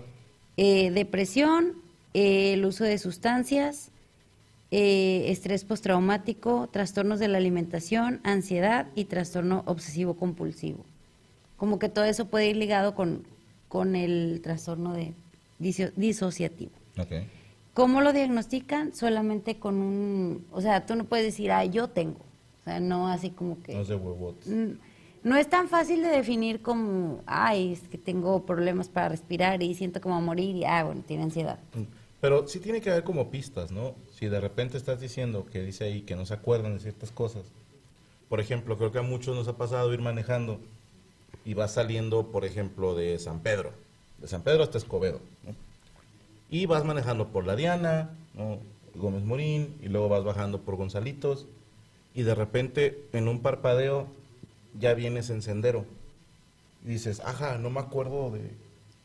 Eh, depresión, eh, el uso de sustancias, eh, estrés postraumático, trastornos de la alimentación, ansiedad y trastorno obsesivo compulsivo. Como que todo eso puede ir ligado con, con el trastorno de diso- disociativo. Ok. ¿Cómo lo diagnostican? Solamente con un, o sea, tú no puedes decir, ah, yo tengo. O sea, no así como que... No es de huevotes. Mm, No es tan fácil de definir como, ay, es que tengo problemas para respirar y siento como morir y, ah, bueno, tiene ansiedad. Pero sí tiene que haber como pistas, ¿no? Si de repente estás diciendo que dice ahí que no se acuerdan de ciertas cosas. Por ejemplo, creo que a muchos nos ha pasado ir manejando y vas saliendo, por ejemplo, de San Pedro. De San Pedro hasta Escobedo. ¿no? Y vas manejando por La Diana, ¿no? Gómez Morín, y luego vas bajando por Gonzalitos. Y de repente, en un parpadeo, ya vienes en sendero. Y dices, ajá, no me acuerdo de,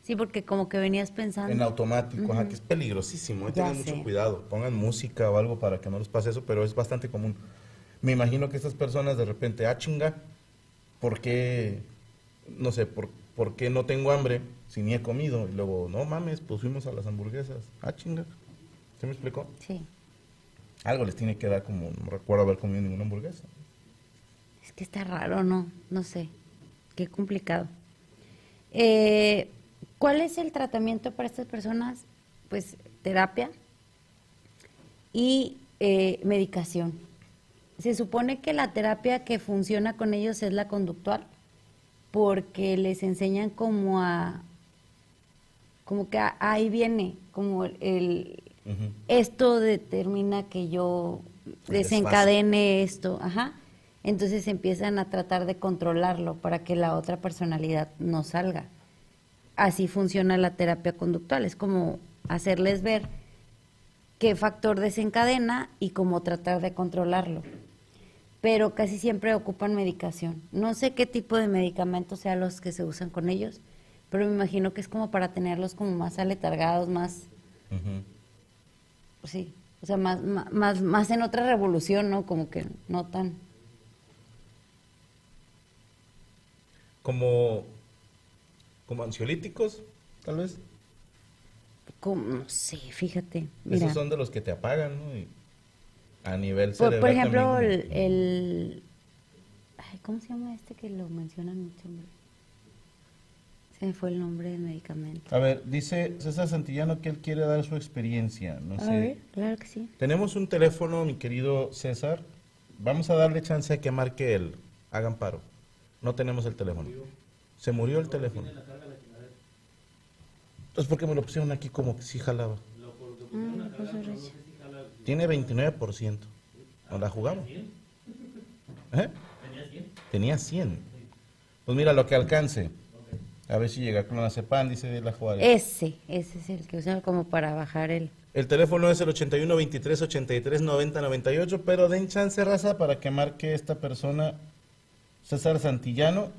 Sí, porque como que venías pensando. en automático, ajá, que es peligrosísimo. Hay que Ya tener mucho sé. cuidado. Pongan música o algo para que no les pase eso, pero es bastante común. Me imagino que estas personas de repente, ah, chinga, ¿por qué? No sé, ¿por, por qué no tengo hambre si ni he comido? Y luego, no mames, pues fuimos a las hamburguesas. Ah, chinga. ¿Se me explicó? Sí. Algo les tiene que dar como, no recuerdo haber comido ninguna hamburguesa. Es que está raro, ¿no? No sé. Qué complicado. Eh, ¿Cuál es el tratamiento para estas personas? Pues terapia y eh, medicación. Se supone que la terapia que funciona con ellos es la conductual, porque les enseñan como a, como que ahí viene, como el, esto determina que yo desencadene esto, ajá. Entonces empiezan a tratar de controlarlo para que la otra personalidad no salga. Así funciona la terapia conductual, es como hacerles ver qué factor desencadena y cómo tratar de controlarlo. Pero casi siempre ocupan medicación. No sé qué tipo de medicamentos sean los que se usan con ellos, pero me imagino que es como para tenerlos como más aletargados, más, sí, o sea, más, más, más en otra revolución, ¿no? Como que no tan... Como, como ansiolíticos, tal vez. Como, no sé, fíjate. Mira. Esos son de los que te apagan, ¿no? Y a nivel Por, cerebral por ejemplo, también el, como- el- ay, ¿Cómo se llama este que lo mencionan mucho? hombre? Me fue el nombre del medicamento. A ver, dice César Santillano que él quiere dar su experiencia. No A sé. ver, claro que sí. Tenemos un teléfono, mi querido César. Vamos a darle chance a que marque él. Hagan paro. No tenemos el teléfono. Se murió el teléfono. Entonces, ¿por qué me lo pusieron aquí como que sí jalaba? Ah, pues. Tiene 29%. ¿Nos la jugamos? ¿Eh? Tenía 100. Pues mira, lo que alcance. A ver si llega con la CEPAN, dice la Juárez. Ese, ese es el que usan como para bajar el... El teléfono es el 81 23 83 90 98, pero den chance, raza, para que marque esta persona, César Santillano,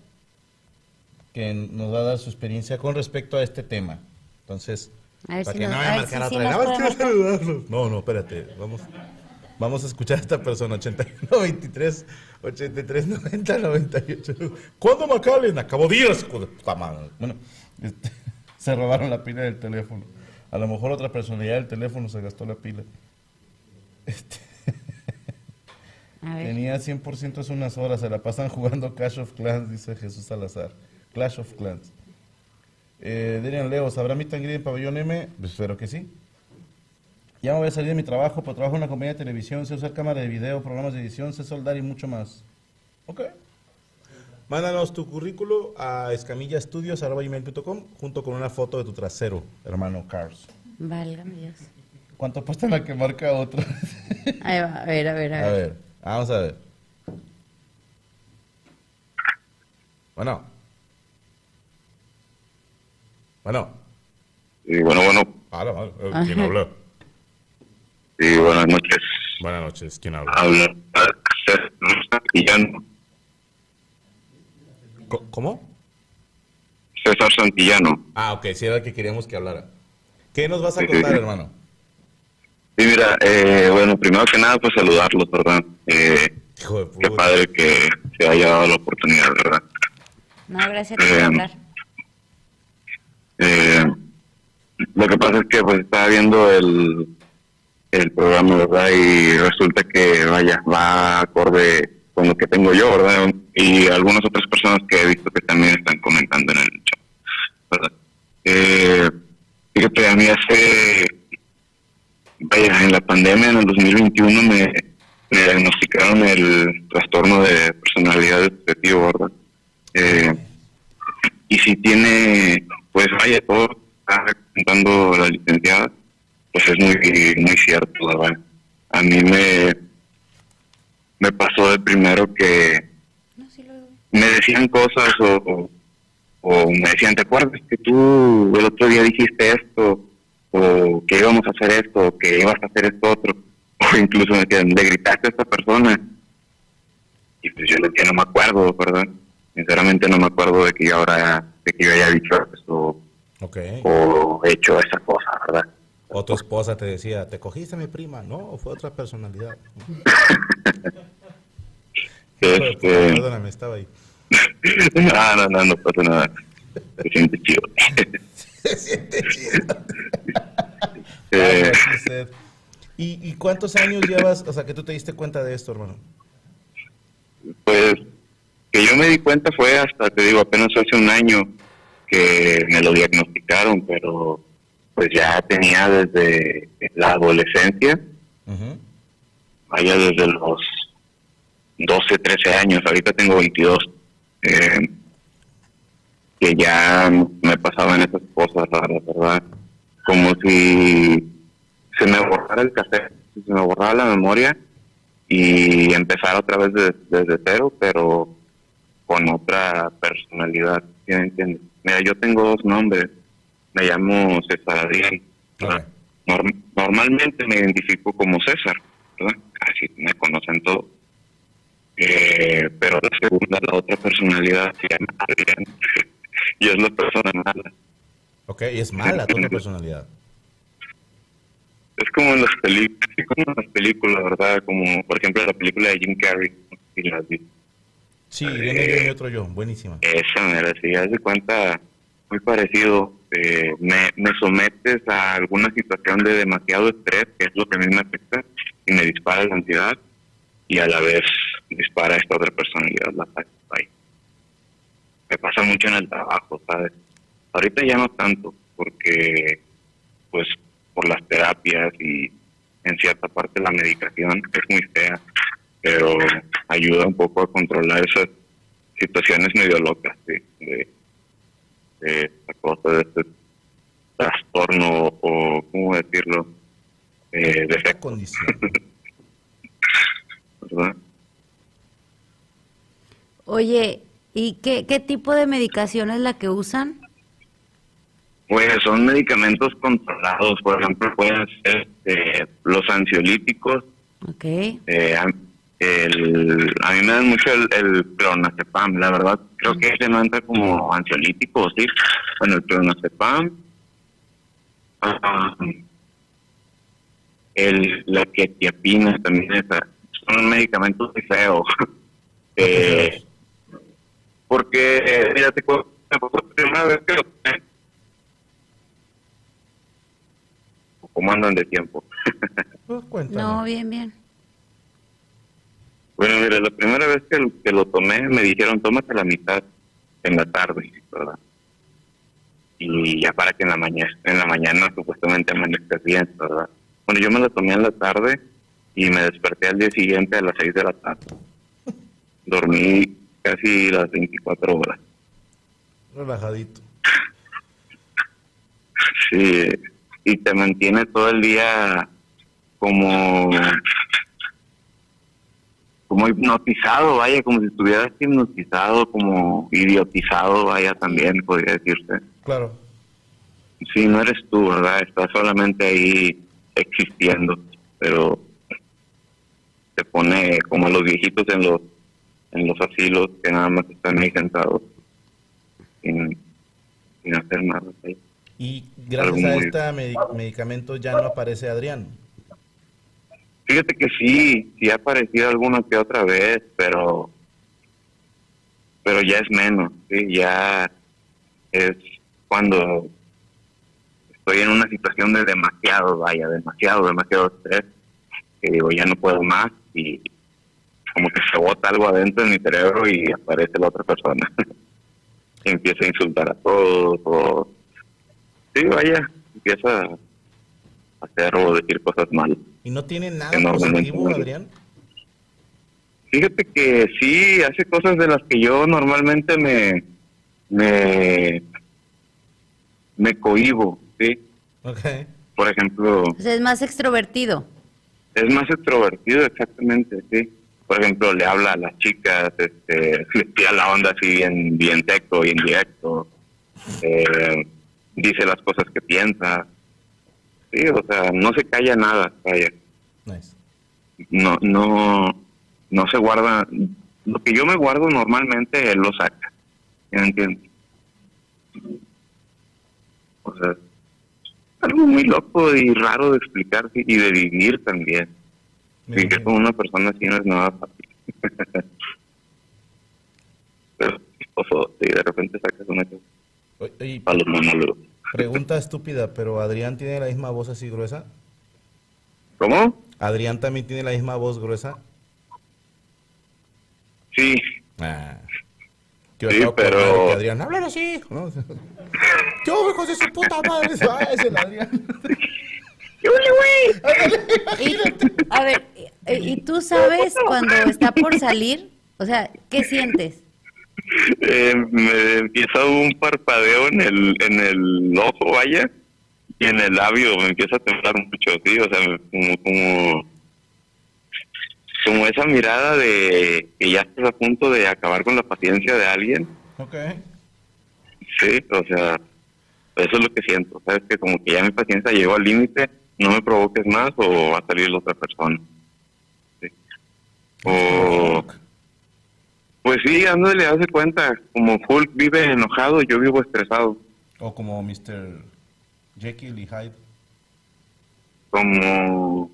que nos va a dar su experiencia con respecto a este tema. Entonces, A ver para si que nos- no vaya a si marcar sí otra vez. "Ah, podemos- quiero saludarlos". No, no, espérate. Vamos, vamos a escuchar a esta persona, 81 23 83 90 98. ¿Cuándo Macallen? Acabó días. Bueno, este, se robaron la pila del teléfono. A lo mejor otra personalidad del teléfono se gastó la pila. Este, tenía 100% hace unas horas, se la pasan jugando Clash of Clans, dice Jesús Salazar. Clash of Clans. Eh, Leo, ¿sabrá mi tangri en pabellón M? Pues espero que sí. Ya me voy a salir de mi trabajo, pero trabajo en una compañía de televisión, sé usar cámara de video, programas de edición, sé soldar y mucho más. Ok. Mándanos tu currículo a escamillastudios.com junto con una foto de tu trasero, hermano Cars. Válgame Dios. ¿Cuánto apuestan a que marca otro? Ahí va, a ver, a ver, a ver. A ver, vamos a ver. Bueno. Bueno. Sí, bueno, bueno. Hola, eh, ¿Quién habla? Sí, buenas noches. Buenas noches. ¿Quién habla? Habla César Santillano. ¿Cómo? César Santillano. Ah, ok, sí era el que queríamos que hablara. ¿Qué nos vas a sí, contar, sí. hermano? Sí, mira, eh, bueno, primero que nada, pues saludarlos, ¿verdad? Eh, Hijo de qué puta. padre que se haya dado la oportunidad, ¿verdad? No, gracias por Eh, hablar. Eh, lo que pasa es que pues estaba viendo el, el programa, ¿verdad? Y resulta que, vaya, va acorde con lo que tengo yo, ¿verdad? Y algunas otras personas que he visto que también están comentando en el chat, ¿verdad? Eh, fíjate, a mí hace, vaya, en la pandemia, en el 2021, me, me diagnosticaron el trastorno de personalidad disociativo, ¿verdad? Eh, y si tiene, pues vaya, todo está contando la licenciada, pues es muy, muy cierto, verdad. A mí me, me pasó de primero que No, sí lo me decían cosas o, o, me decían, ¿te acuerdas que tú el otro día dijiste esto? O que íbamos a hacer esto, o que ibas a hacer esto otro. O incluso me decían, le gritaste a esta persona. Y pues yo le decía, no me acuerdo, ¿verdad? Sinceramente no me acuerdo de que yo, ahora, de que yo haya dicho eso Ok. o hecho esa cosa, ¿verdad? O tu esposa te decía, ¿te cogiste a mi prima? No, o fue otra personalidad. Este, Perdóname, estaba ahí. no, no, no, no pasa nada. Se siente chido. Se siente chido. Eh, Ay. ¿Y, ¿Y cuántos años llevas, o sea, que tú te diste cuenta de esto, hermano? Pues que yo me di cuenta fue hasta, te digo, apenas hace un año que me lo diagnosticaron, pero pues ya tenía desde la adolescencia, Ujú. vaya desde los 12, 13 años, ahorita tengo 22, eh, que ya me pasaban esas cosas raras, ¿verdad? Como si se me borrara el café, se me borrara la memoria y empezar otra vez de- desde cero, pero con otra personalidad, ¿sí me entiendes? Mira, yo tengo dos nombres, me llamo César Adrián, normalmente me identifico como César, ¿verdad? Así me conocen todos. Eh, pero la segunda, la otra personalidad se llama Adrián. y es la persona mala. Ok, y es mala tu personalidad. Es como en las películas, como en las películas, ¿verdad? Como, por ejemplo, la película de Jim Carrey, no sé si la has visto. Sí, viene yo y otro yo, buenísima. Esa manera, si haz de cuenta, muy parecido. Eh, me, me sometes a alguna situación de demasiado estrés, que es lo que a mí me afecta, y me dispara la ansiedad, y a la vez dispara esta otra personalidad, la ahí. Me pasa mucho en el trabajo, ¿sabes? Ahorita ya no tanto, porque, pues, por las terapias y en cierta parte la medicación es muy fea, pero ayuda un poco a controlar esas situaciones medio locas ¿sí? de, de esta cosa, de este trastorno o, ¿cómo decirlo? Eh, Esta defecto, condición. ¿verdad? Oye, ¿y qué, qué tipo de medicación es la que usan? Pues son medicamentos controlados, por ejemplo, pueden ser eh, los ansiolíticos, Ok. eh, a, el, a mí me dan mucho el, el clonazepam, la verdad, creo que ese no entra como ansiolítico, ¿sí? Bueno, el clonazepam, ah, el, la quetiapina también, esa, son medicamentos muy feos. eh, porque, eh, mira, te cuento, me pasó la primera vez que lo. ¿Cómo andan de tiempo? Pues. No, bien, bien. Bueno, mira, la primera vez que, que lo tomé me dijeron, tómate la mitad en la tarde, ¿verdad? Y ya para que en la mañana, en la mañana supuestamente amanezcas bien, ¿verdad? Bueno, yo me lo tomé en la tarde y me desperté al día siguiente a las 6 de la tarde. Dormí casi las 24 horas. Relajadito. Sí, y te mantiene todo el día como como hipnotizado, vaya, como si estuvieras hipnotizado, como idiotizado, vaya, también podría decirse. Claro. sí, no eres tú, ¿verdad? Estás solamente ahí existiendo, pero te pone como a los viejitos en los en los asilos que nada más están ahí sentados sin, sin hacer nada. ¿sí? Y gracias Algo a este medi- medicamento ya no aparece Adrián. Fíjate que sí, sí ha aparecido alguna que otra vez, pero pero ya es menos, sí, ya es cuando estoy en una situación de demasiado, vaya, demasiado, demasiado estrés, que digo, ya no puedo más y como que se bota algo adentro de mi cerebro y aparece la otra persona. Empieza a insultar a todos, o sí, vaya, empieza a hacer o decir cosas malas. ¿Y no tiene nada positivo. Adrián? Fíjate que sí, hace cosas de las que yo normalmente me me, me cohibo, ¿sí? Ok. Por ejemplo, O sea, es más extrovertido. es más extrovertido, exactamente, sí. Por ejemplo, le habla a las chicas, este, le tira la onda así bien, bien seco, bien directo, eh, dice las cosas que piensa, sí, o sea, no se calla nada, vaya. Nice. no no no se guarda lo que yo me guardo normalmente él lo saca ¿sí me entiendes? o sea algo muy loco y raro de explicar y de vivir también vivir con una persona así no es nada fácil pero chistoso, sí, de repente sacas una cosa oye, para los monólogos pregunta estúpida, pero Adrián tiene la misma voz así gruesa. ¿cómo? Adrián también tiene la misma voz gruesa. sí Ah. Yo Sí, pero- Adrián, hablan así. ¿no? Yo, hijos de su puta madre. Ah, es el Adrián. Y, a ver, ¿y tú sabes cuando está por salir? O sea, ¿qué sientes? Eh, me empieza un parpadeo en el, en el ojo, vaya, y en el labio me empieza a temblar mucho, sí, o sea, como, como, como esa mirada de que ya estás a punto de acabar con la paciencia de alguien, Ok. sí, o sea, eso es lo que siento, sabes que como que ya mi paciencia llegó al límite, no me provoques más o va a salir la otra persona. Sí. O, pues sí, Ando le hace cuenta, como Hulk vive enojado, yo vivo estresado. O como Mr. Jekyll y Hyde. Como...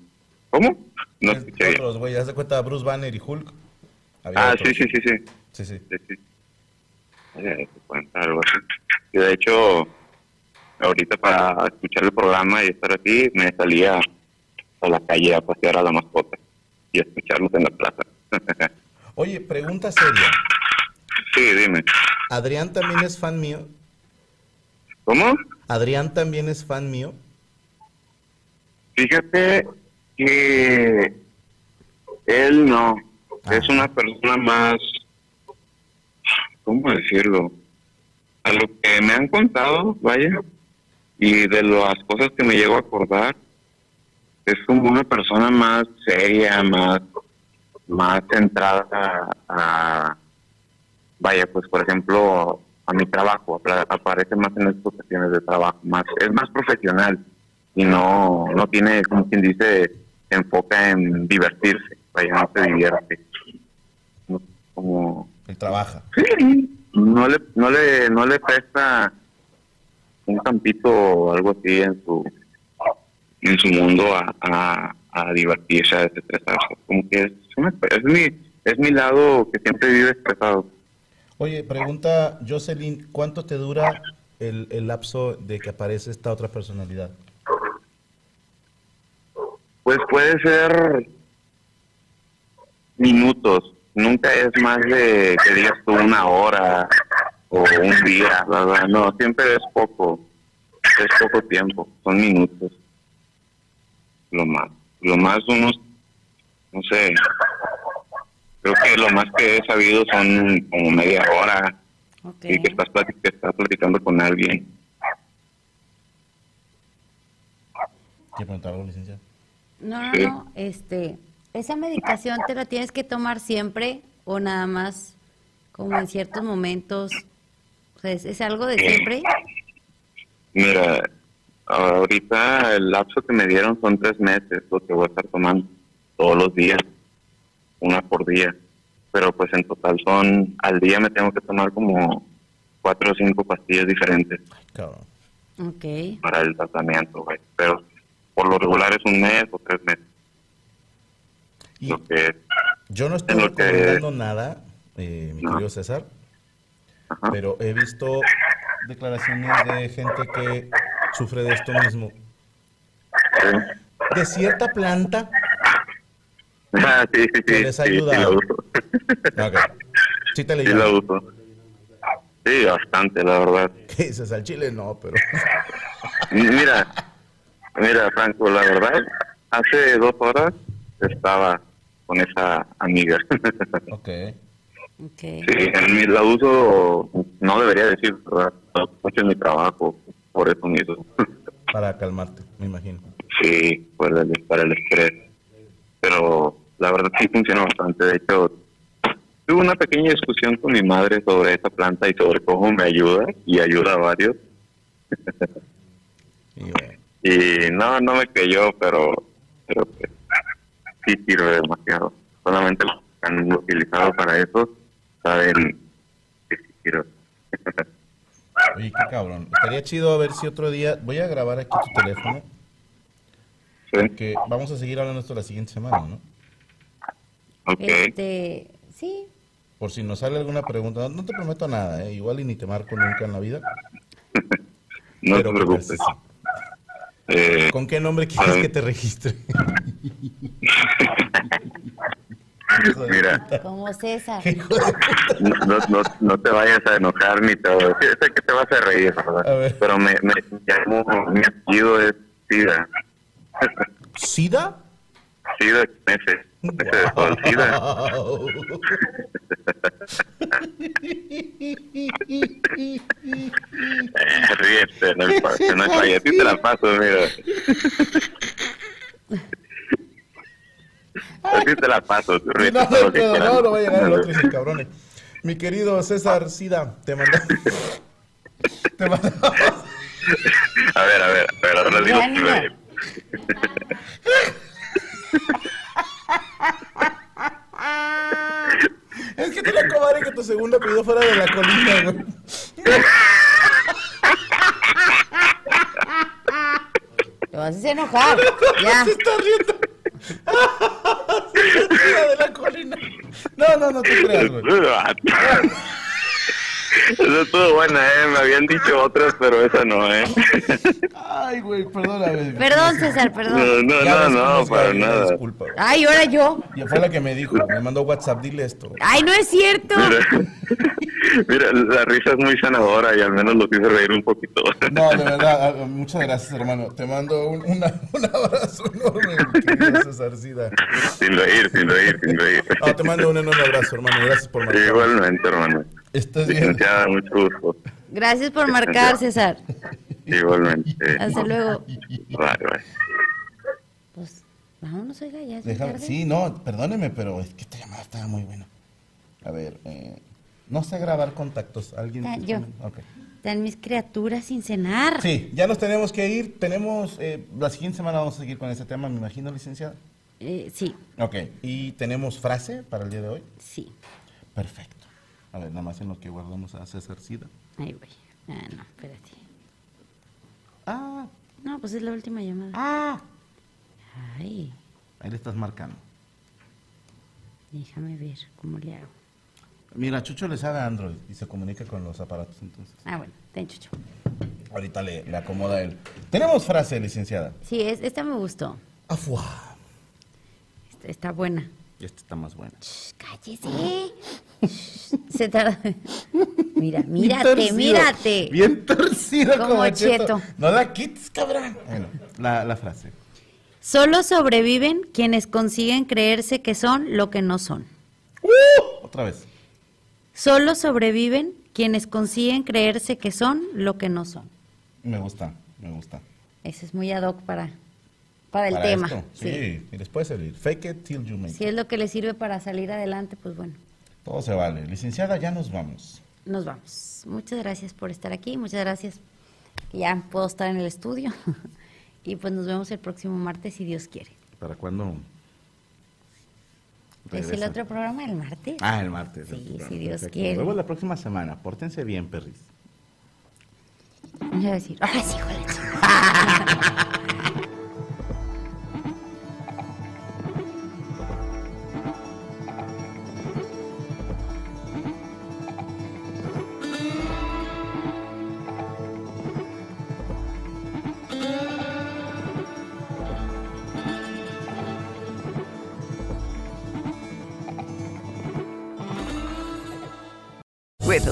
¿Cómo? No escuché bien. otros, güey, haz de cuenta Bruce Banner y Hulk. Había Ah, otros. sí, sí, sí, sí. Sí, sí. sí, sí. Cuenta, algo. Y de hecho, ahorita para escuchar el programa y estar aquí, me salía a la calle a pasear a la mascota y a escucharlos en la plaza. Oye, pregunta seria. sí, dime. ¿Adrián también es fan mío? ¿Cómo? ¿Adrián también es fan mío? Fíjate que él no, es Ah. una persona más, ¿cómo decirlo? A lo que me han contado, vaya, y de las cosas que me llego a acordar, es como una persona más seria, más, más centrada a, vaya, pues por ejemplo, a mi trabajo, aparece más en las ocasiones de trabajo, más, es más profesional y no, no tiene, como quien dice, se enfoca en divertirse, vaya, no se divierte. No, como, Él trabaja. sí, no le, no le, no le presta un campito o algo así en su, en su mundo a, a, a divertirse, a desestresarse. Como que es, una- es mi, es mi lado que siempre vive estresado. Oye, pregunta Jocelyn, ¿cuánto te dura el, el lapso de que aparece esta otra personalidad? Pues puede ser minutos, nunca es más de que digas tú una hora o un día, ¿verdad? No, siempre es poco, es poco tiempo, son minutos, lo más, lo más unos, no sé, creo que lo más que he sabido son como media hora Ok. y que estás, plati- que estás platicando con alguien. ¿Quiere preguntar algo, licenciado? No, no, Sí. no. Este, ¿esa medicación te la tienes que tomar siempre o nada más como en ciertos momentos? O sea, ¿es, es algo de siempre? Mira, ahorita el lapso que me dieron son tres meses, lo que voy a estar tomando todos los días, una por día. Pero pues en total son, al día me tengo que tomar como cuatro o cinco pastillas diferentes Cabrón. Para el tratamiento, güey. Pero por lo regular es un mes o tres meses. Y Lo que yo no estoy que- recomendando nada, eh, mi No. querido César, ajá. pero he visto declaraciones de gente que sufre de esto mismo. De cierta planta. Ah, sí, sí, sí. Que les sí, sí, ayuda. la uso. Ok. Sí te Sí, leí. la uso. Sí, bastante, la verdad. ¿Qué dices? Al chile no, pero... Mira, mira, Franco, la verdad, hace dos horas estaba con esa amiga. Ok. Ok. Sí, en mi, la uso, no debería decir, ¿verdad? No, mucho en mi trabajo, por eso mismo. Para calmarte, me imagino. Sí, por el, para el estrés. Pero la verdad sí funciona bastante. De hecho, tuve una pequeña discusión con mi madre sobre esa planta y sobre cómo me ayuda y ayuda a varios. Y bueno, Y no, no me creyó, pero, pero pues, sí sirve demasiado. Solamente los que han utilizado para eso saben que sí sirve. oye, qué cabrón. Estaría chido a ver si otro día... Voy a grabar aquí tu teléfono. ¿Sí? Porque vamos a seguir hablando esto la siguiente semana, ¿no? Ok. Este, sí. Por si nos sale alguna pregunta. No, no te prometo nada, ¿eh? Igual y ni te marco nunca en la vida. No te preocupes. pues, sí. Eh, ¿Con qué nombre quieres que te registre? mira, Como César. No, no, no, no te vayas a enojar ni te sí, sé que te vas a reír, ¿verdad? A ver. Pero me, me llamo, mi apellido es Sida. ¿Sida? Sida de sol, Sida. Wow. Eh, ríete, no no hay falla. A ti te la paso, mira. A ti te la paso, tú No, no, lo que no, no, no va a llegar el otro cabrones. Mi querido César Sida, te mandamos. Te mandamos. A ver, a ver, a ver, ahora digo niña. Es que te la comadre que tu segundo apellido fuera de la colina, güey. Te vas a hacer enojar. Ya. Se está riendo. Sida de la colina. No, no, no te creas, güey. Esa estuvo buena, ¿eh? Me habían dicho otras, pero esa no, ¿eh? Ay, güey, perdóname. Perdón, César, perdón. No, no, Ya no, no, para nada. Disculpa. güey. Ay, ahora yo. Y fue la que me dijo, me mandó WhatsApp, dile esto. Ay, no es cierto. Mira, mira, la risa es muy sanadora y al menos los hice reír un poquito. No, de verdad, ah, muchas gracias, hermano. Te mando un, una- un abrazo enorme, querido César Sida. Sin reír, sin reír, sin reír. No, te mando un enorme abrazo, hermano. Gracias por marcar. Igualmente, hermano. Estás bien. Licenciada, mucho gusto. Gracias por marcar, César. Igualmente. Hasta luego. Bye, bye. Pues, vámonos, oiga, ya tarde. sí, no, perdóneme, pero es que esta llamada estaba muy buena. A ver, eh, no sé grabar contactos. ¿Alguien? Ah, yo. Ok. Están mis criaturas sin cenar. Sí, ya nos tenemos que ir. Tenemos, eh, la siguiente semana vamos a seguir con ese tema, me imagino, licenciada. Eh, sí, Ok, y tenemos frase para el día de hoy. sí. Perfecto. A ver, nada más en lo que guardamos a César Sida. Ahí voy. Ah, no, espérate. Ah, No, pues es la última llamada. ah. Ay, Ahí le estás marcando. déjame ver cómo le hago. Mira, Chucho le sabe Android y se comunica con los aparatos entonces. Ah, bueno, ten chucho. Ahorita le, le acomoda él. Tenemos frase, licenciada. Sí, es, esta me gustó. Afuá. Esta está buena. Y esta está más buena. Shh, cállese. Se tarda. Mira, Bien mírate, torcido, mírate. Bien torcido Como como, cheto. cheto. No la quites, cabrón. Bueno, la, la frase. Solo sobreviven quienes consiguen creerse que son lo que no son. Otra vez. Solo sobreviven quienes consiguen creerse que son lo que no son. Me gusta, me gusta. Ese es muy ad hoc para, para el Para tema. esto, Sí, y les puede servir. Fake it till you make Si it. es lo que le sirve para salir adelante, pues bueno, Todo se vale. Licenciada, ya nos vamos. nos vamos. Muchas gracias por estar aquí, muchas gracias ya puedo estar en el estudio. y pues nos vemos el próximo martes si Dios quiere. ¿Para cuándo? Es el regresan? otro programa el martes. Ah, el martes. Sí, el si Dios perfecto. quiere. Nos vemos la próxima semana. Pórtense bien, perris. Voy a decir, ¡ay, sí, hijo